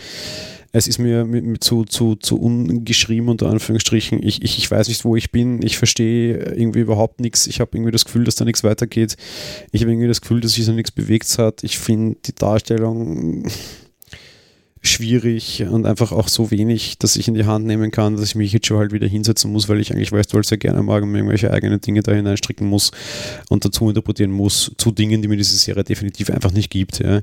es ist mir mit, mit zu, zu, zu ungeschrieben, unter Anführungsstrichen. Ich, ich, ich weiß nicht, wo ich bin. Ich verstehe irgendwie überhaupt nichts. Ich habe irgendwie das Gefühl, dass da nichts weitergeht. Ich habe irgendwie das Gefühl, dass sich da nichts bewegt hat. Ich finde die Darstellung schwierig und einfach auch so wenig, dass ich in die Hand nehmen kann, dass ich mich jetzt schon halt wieder hinsetzen muss, weil ich eigentlich Westworld sehr gerne mag und irgendwelche eigenen Dinge da hineinstricken muss und dazu interpretieren muss zu Dingen, die mir diese Serie definitiv einfach nicht gibt. Ja.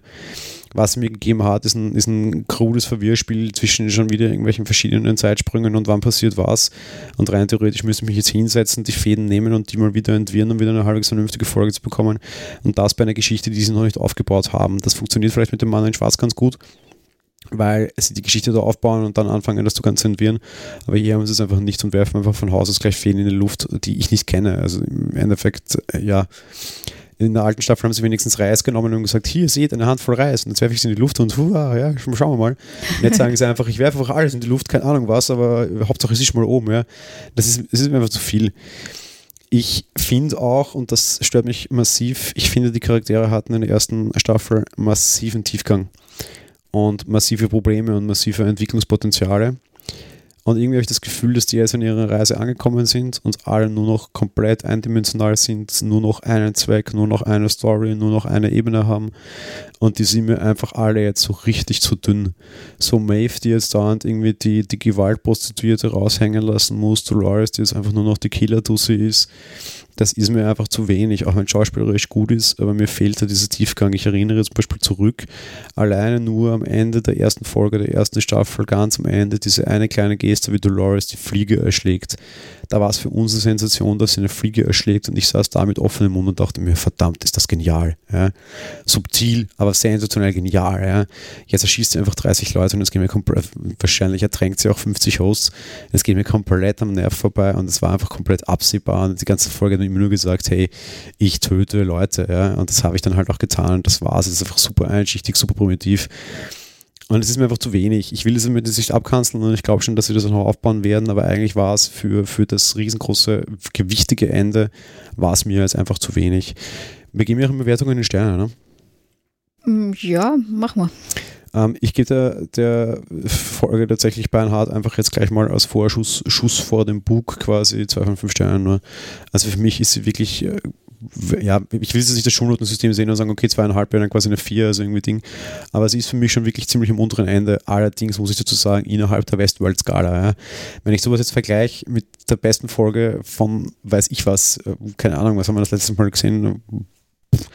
Was mir gegeben hat, ist ein, ist ein krudes Verwirrspiel zwischen schon wieder irgendwelchen verschiedenen Zeitsprüngen und wann passiert was. Und rein theoretisch müsste ich mich jetzt hinsetzen, die Fäden nehmen und die mal wieder entwirren, um wieder eine halbwegs vernünftige Folge zu bekommen. Und das bei einer Geschichte, die sie noch nicht aufgebaut haben. Das funktioniert vielleicht mit dem Mann in Schwarz ganz gut weil sie die Geschichte da aufbauen und dann anfangen, das zu konzentrieren. Aber hier haben sie es einfach nicht und werfen einfach von Haus aus gleich Fehlen in die Luft, die ich nicht kenne. Also im Endeffekt, äh, ja, in der alten Staffel haben sie wenigstens Reis genommen und gesagt, hier seht eine Handvoll Reis und jetzt werfe ich es in die Luft und hurra, ja, schauen wir mal. Und jetzt sagen sie einfach, ich werfe einfach alles in die Luft, keine Ahnung was, aber Hauptsache es ist mal oben, ja. Das ist, das ist mir einfach zu viel. Ich finde auch, und das stört mich massiv, ich finde, die Charaktere hatten in der ersten Staffel massiven Tiefgang und massive Probleme und massive Entwicklungspotenziale. Und irgendwie habe ich das Gefühl, dass die jetzt in ihrer Reise angekommen sind und alle nur noch komplett eindimensional sind, nur noch einen Zweck, nur noch eine Story, nur noch eine Ebene haben. Und die sind mir einfach alle jetzt so richtig zu dünn. So Maeve, die jetzt dauernd irgendwie die, die Gewaltprostituierte raushängen lassen muss, Dolores, die jetzt einfach nur noch die Killer-Dussi ist das ist mir einfach zu wenig, auch wenn schauspielerisch gut ist, aber mir fehlt da dieser Tiefgang. Ich erinnere zum Beispiel zurück, alleine nur am Ende der ersten Folge der ersten Staffel, ganz am Ende, diese eine kleine Geste, wie Dolores die Fliege erschlägt da war es für uns eine Sensation, dass sie eine Fliege erschlägt und ich saß da mit offenem Mund und dachte mir, verdammt, ist das genial. Ja. Subtil, aber sensationell genial. Ja. Jetzt erschießt sie einfach 30 Leute und es geht mir komplett, wahrscheinlich ertränkt sie auch 50 Hosts. Es geht mir komplett am Nerv vorbei und es war einfach komplett absehbar und die ganze Folge hat mir nur gesagt, hey, ich töte Leute. Ja. Und das habe ich dann halt auch getan und das war es. Es ist einfach super einschichtig, super primitiv. Und es ist mir einfach zu wenig. Ich will es mit der Sicht abkanzeln und ich glaube schon, dass wir das noch aufbauen werden, aber eigentlich war es für, für das riesengroße, gewichtige Ende, war es mir jetzt einfach zu wenig. Wir geben ihre Bewertungen in Sterne, ne? Mm, ja, mach mal. Ähm, ich gebe der, der Folge tatsächlich Beinhard einfach jetzt gleich mal als Vorschuss Schuss vor dem Bug quasi zwei von fünf Sternen nur. Also für mich ist sie wirklich äh, ja, ich will jetzt nicht das Schulnotensystem sehen und sagen, okay, zweieinhalb wäre dann quasi eine vier, also irgendwie Ding. Aber sie ist für mich schon wirklich ziemlich am unteren Ende. Allerdings muss ich dazu sagen, innerhalb der Westworld-Skala. Ja. Wenn ich sowas jetzt vergleiche mit der besten Folge von weiß ich was, äh, keine Ahnung, was haben wir das letzte Mal gesehen? Pff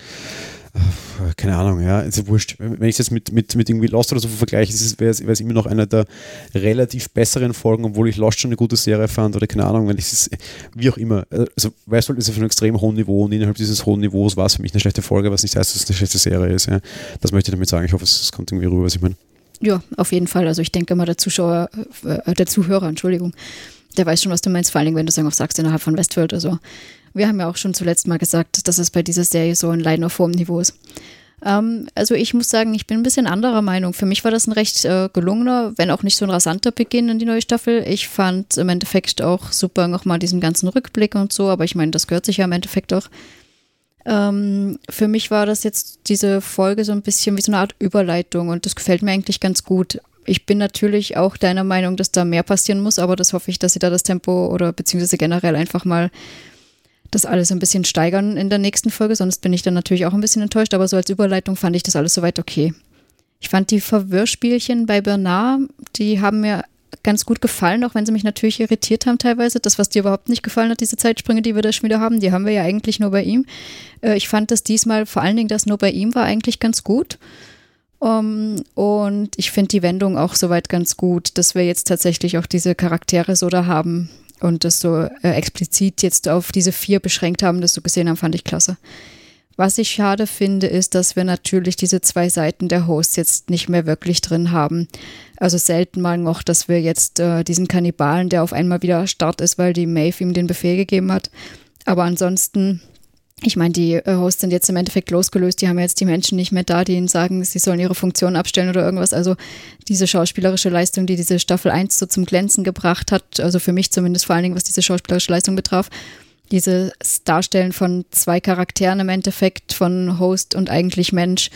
keine Ahnung, ja, ist ja wurscht. Wenn ich es jetzt mit, mit, mit irgendwie Lost oder so vergleiche, wäre es immer noch eine der relativ besseren Folgen, obwohl ich Lost schon eine gute Serie fand oder keine Ahnung, wenn ich es, wie auch immer. Also Westworld ist auf einem extrem hohen Niveau und innerhalb dieses hohen Niveaus war es für mich eine schlechte Folge, was nicht heißt, dass es eine schlechte Serie ist. Ja. Das möchte ich damit sagen. Ich hoffe, es kommt irgendwie rüber, was ich meine. Ja, auf jeden Fall. Also ich denke mal, der Zuschauer, äh, der Zuhörer, Entschuldigung, der weiß schon, was du meinst, vor Dingen, wenn du sagen auch sagst, innerhalb von Westworld oder so. Wir haben ja auch schon zuletzt mal gesagt, dass es bei dieser Serie so ein Leiden auf hohem Niveau ist. Ähm, also ich muss sagen, ich bin ein bisschen anderer Meinung. Für mich war das ein recht äh, gelungener, wenn auch nicht so ein rasanter Beginn in die neue Staffel. Ich fand im Endeffekt auch super nochmal diesen ganzen Rückblick und so, aber ich meine, das gehört sich ja im Endeffekt auch. Ähm, für mich war das jetzt diese Folge so ein bisschen wie so eine Art Überleitung und das gefällt mir eigentlich ganz gut. Ich bin natürlich auch deiner Meinung, dass da mehr passieren muss, aber das hoffe ich, dass sie da das Tempo oder beziehungsweise generell einfach mal das alles ein bisschen steigern in der nächsten Folge, sonst bin ich dann natürlich auch ein bisschen enttäuscht, aber so als Überleitung fand ich das alles soweit okay. Ich fand die Verwirrspielchen bei Bernard, die haben mir ganz gut gefallen, auch wenn sie mich natürlich irritiert haben teilweise. Das, was dir überhaupt nicht gefallen hat, diese Zeitsprünge, die wir da schon wieder haben, die haben wir ja eigentlich nur bei ihm. Äh, ich fand das diesmal, vor allen Dingen das nur bei ihm war eigentlich ganz gut. Um, und ich finde die Wendung auch soweit ganz gut, dass wir jetzt tatsächlich auch diese Charaktere so da haben, und das so äh, explizit jetzt auf diese vier beschränkt haben, das so gesehen haben, fand ich klasse. Was ich schade finde, ist, dass wir natürlich diese zwei Seiten der Hosts jetzt nicht mehr wirklich drin haben. Also selten mal noch, dass wir jetzt äh, diesen Kannibalen, der auf einmal wieder Start ist, weil die Maeve ihm den Befehl gegeben hat. Aber ansonsten ich meine, die äh, Hosts sind jetzt im Endeffekt losgelöst, die haben jetzt die Menschen nicht mehr da, die ihnen sagen, sie sollen ihre Funktion abstellen oder irgendwas. Also diese schauspielerische Leistung, die diese Staffel 1 so zum Glänzen gebracht hat, also für mich zumindest vor allen Dingen, was diese schauspielerische Leistung betraf, dieses Darstellen von zwei Charakteren im Endeffekt, von Host und eigentlich Mensch,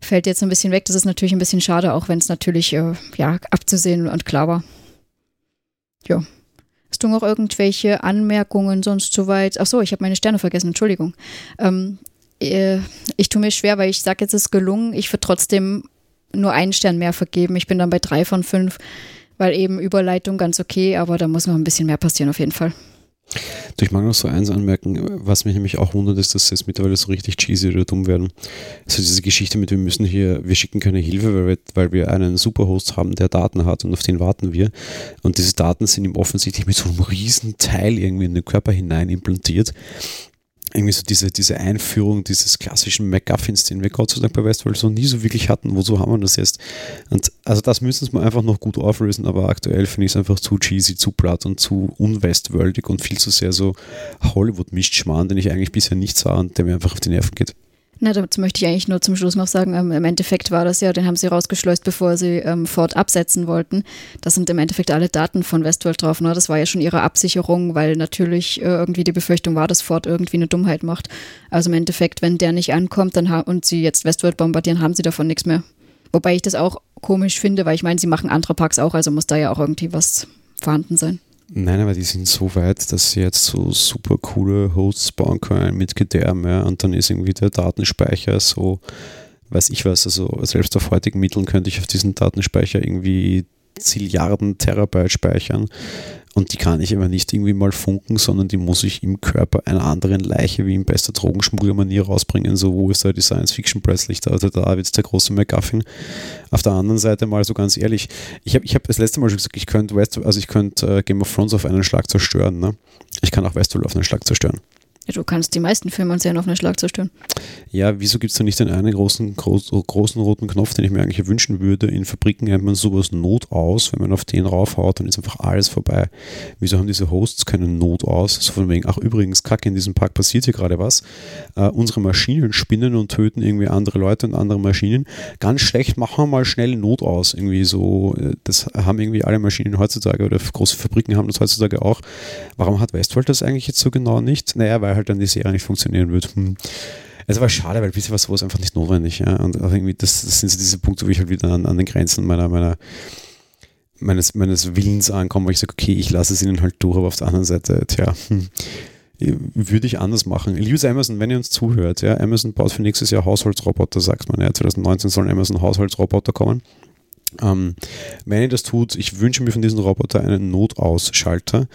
fällt jetzt ein bisschen weg. Das ist natürlich ein bisschen schade, auch wenn es natürlich äh, ja, abzusehen und klar war. Ja. Hast du noch irgendwelche Anmerkungen sonst soweit? Ach so, ich habe meine Sterne vergessen, Entschuldigung. Ähm, äh, ich tue mir schwer, weil ich sage, jetzt ist gelungen. Ich würde trotzdem nur einen Stern mehr vergeben. Ich bin dann bei drei von fünf, weil eben Überleitung ganz okay, aber da muss noch ein bisschen mehr passieren auf jeden Fall. Ich mag noch so eins anmerken, was mich nämlich auch wundert, ist, dass sie jetzt mittlerweile so richtig cheesy oder dumm werden. Also diese Geschichte mit, wir müssen hier, wir schicken keine Hilfe, weil wir, weil wir einen Superhost haben, der Daten hat und auf den warten wir. Und diese Daten sind ihm offensichtlich mit so einem riesen Teil irgendwie in den Körper hinein implantiert irgendwie so diese, diese Einführung dieses klassischen MacGuffins, den wir Gott sei Dank bei Westworld so nie so wirklich hatten. Wozu haben wir das jetzt? Und also das müssen wir einfach noch gut auflösen, aber aktuell finde ich es einfach zu cheesy, zu platt und zu unwestworldig und viel zu sehr so Hollywood-Mischschmarrn, den ich eigentlich bisher nicht sah und der mir einfach auf die Nerven geht. Na, dazu möchte ich eigentlich nur zum Schluss noch sagen, ähm, im Endeffekt war das ja, den haben sie rausgeschleust, bevor sie ähm, Ford absetzen wollten. Das sind im Endeffekt alle Daten von Westworld drauf. Ne? Das war ja schon ihre Absicherung, weil natürlich äh, irgendwie die Befürchtung war, dass Ford irgendwie eine Dummheit macht. Also im Endeffekt, wenn der nicht ankommt dann und sie jetzt Westworld bombardieren, haben sie davon nichts mehr. Wobei ich das auch komisch finde, weil ich meine, sie machen andere Parks auch, also muss da ja auch irgendwie was vorhanden sein. Nein, aber die sind so weit, dass sie jetzt so super coole Hosts bauen können mit Gedärme und dann ist irgendwie der Datenspeicher so, weiß ich was, also selbst auf heutigen Mitteln könnte ich auf diesen Datenspeicher irgendwie Zilliarden Terabyte speichern. Und die kann ich immer nicht irgendwie mal funken, sondern die muss ich im Körper einer anderen Leiche wie in bester Drogenschmugglermanier rausbringen. So, wo ist da die Science-Fiction-Presslichter? Also da wird es der große McGuffin. Auf der anderen Seite mal so ganz ehrlich, ich habe ich hab das letzte Mal schon gesagt, ich könnte West, also ich könnte äh, Game of Thrones auf einen Schlag zerstören. Ne? Ich kann auch Westworld auf einen Schlag zerstören. Du kannst die meisten Filme und Serien auf einen Schlag zerstören. Ja, wieso gibt es da nicht den einen großen, groß, großen roten Knopf, den ich mir eigentlich wünschen würde? In Fabriken nennt man sowas Not aus. Wenn man auf den raufhaut, dann ist einfach alles vorbei. Wieso haben diese Hosts keinen Not aus? So von wegen, ach übrigens, kacke, in diesem Park passiert hier gerade was. Äh, unsere Maschinen spinnen und töten irgendwie andere Leute und andere Maschinen. Ganz schlecht, machen wir mal schnell Not aus. Irgendwie so, äh, das haben irgendwie alle Maschinen heutzutage oder große Fabriken haben das heutzutage auch. Warum hat Westworld das eigentlich jetzt so genau nicht? Naja, weil weil halt dann die Serie nicht funktionieren wird. Hm. Es war schade, weil bisher war sowas einfach nicht notwendig. Ja? Und irgendwie das, das, sind so diese Punkte, wo ich halt wieder an, an den Grenzen meiner, meiner meines, meines Willens ankomme, wo ich sage, okay, ich lasse es ihnen halt durch, aber auf der anderen Seite, tja, hm, würde ich anders machen. Liebes Amazon, wenn ihr uns zuhört, ja, Amazon baut für nächstes Jahr Haushaltsroboter, sagt man, ja, 2019 sollen Amazon Haushaltsroboter kommen. Ähm, wenn ihr das tut, ich wünsche mir von diesem Roboter einen Notausschalter,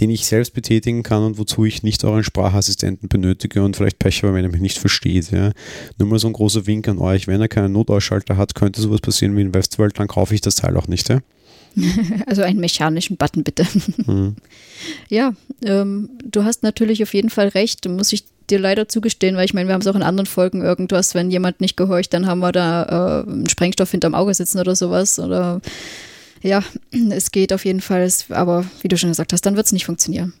den ich selbst betätigen kann und wozu ich nicht euren Sprachassistenten benötige und vielleicht Pech habe, wenn er mich nicht versteht. Ja. Nur mal so ein großer Wink an euch, wenn er keinen Notausschalter hat, könnte sowas passieren wie in Westworld, dann kaufe ich das Teil auch nicht. Ja. Also einen mechanischen Button bitte. Mhm. Ja, ähm, du hast natürlich auf jeden Fall recht, muss ich dir leider zugestehen, weil ich meine, wir haben es auch in anderen Folgen irgendwas, wenn jemand nicht gehorcht, dann haben wir da äh, einen Sprengstoff hinterm Auge sitzen oder sowas. Oder ja, es geht auf jeden Fall, aber wie du schon gesagt hast, dann wird es nicht funktionieren.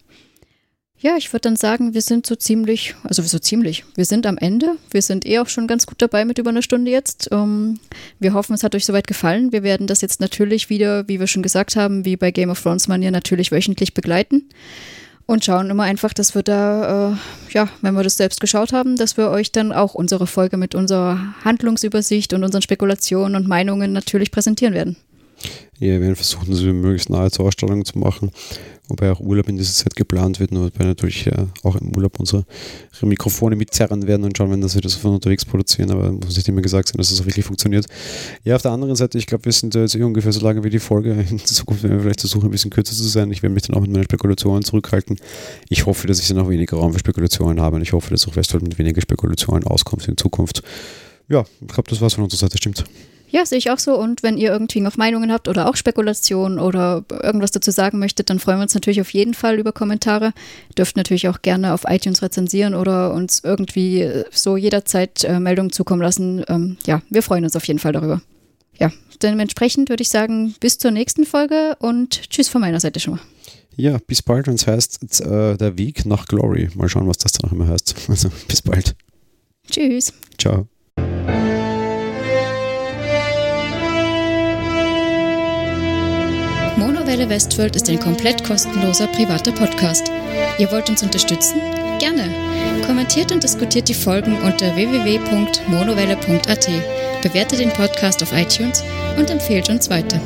Ja, ich würde dann sagen, wir sind so ziemlich, also so ziemlich, wir sind am Ende. Wir sind eh auch schon ganz gut dabei mit über einer Stunde jetzt. Ähm, wir hoffen, es hat euch soweit gefallen. Wir werden das jetzt natürlich wieder, wie wir schon gesagt haben, wie bei Game of Thrones Manier, natürlich wöchentlich begleiten und schauen immer einfach, dass wir da, äh, ja, wenn wir das selbst geschaut haben, dass wir euch dann auch unsere Folge mit unserer Handlungsübersicht und unseren Spekulationen und Meinungen natürlich präsentieren werden. Ja, wir werden versuchen, das möglichst nahe zur Ausstellung zu machen wobei auch Urlaub in dieser Zeit geplant wird, nur wir natürlich äh, auch im Urlaub unsere Mikrofone mitzerren werden und schauen werden, dass wir das von unterwegs produzieren, aber muss nicht immer gesagt sein, dass das auch wirklich funktioniert. Ja, auf der anderen Seite, ich glaube, wir sind jetzt eh ungefähr so lange wie die Folge. In Zukunft werden wir vielleicht versuchen, ein bisschen kürzer zu sein. Ich werde mich dann auch mit meinen Spekulationen zurückhalten. Ich hoffe, dass ich dann auch weniger Raum für Spekulationen habe und ich hoffe, dass auch Westworld mit weniger Spekulationen auskommt in Zukunft. Ja, ich glaube, das war's von unserer Seite, stimmt. Ja, sehe ich auch so. Und wenn ihr irgendwie noch Meinungen habt oder auch Spekulationen oder irgendwas dazu sagen möchtet, dann freuen wir uns natürlich auf jeden Fall über Kommentare. Dürft natürlich auch gerne auf iTunes rezensieren oder uns irgendwie so jederzeit äh, Meldungen zukommen lassen. Ähm, ja, wir freuen uns auf jeden Fall darüber. Ja, dementsprechend würde ich sagen, bis zur nächsten Folge und tschüss von meiner Seite schon mal. Ja, bis bald, wenn es heißt, äh, der Weg nach Glory. Mal schauen, was das dann auch immer heißt. Also, bis bald. Tschüss. Ciao. Monowelle Westworld ist ein komplett kostenloser privater Podcast. Ihr wollt uns unterstützen? Gerne. Kommentiert und diskutiert die Folgen unter www.monowelle.at. Bewertet den Podcast auf iTunes und empfehlt uns weiter.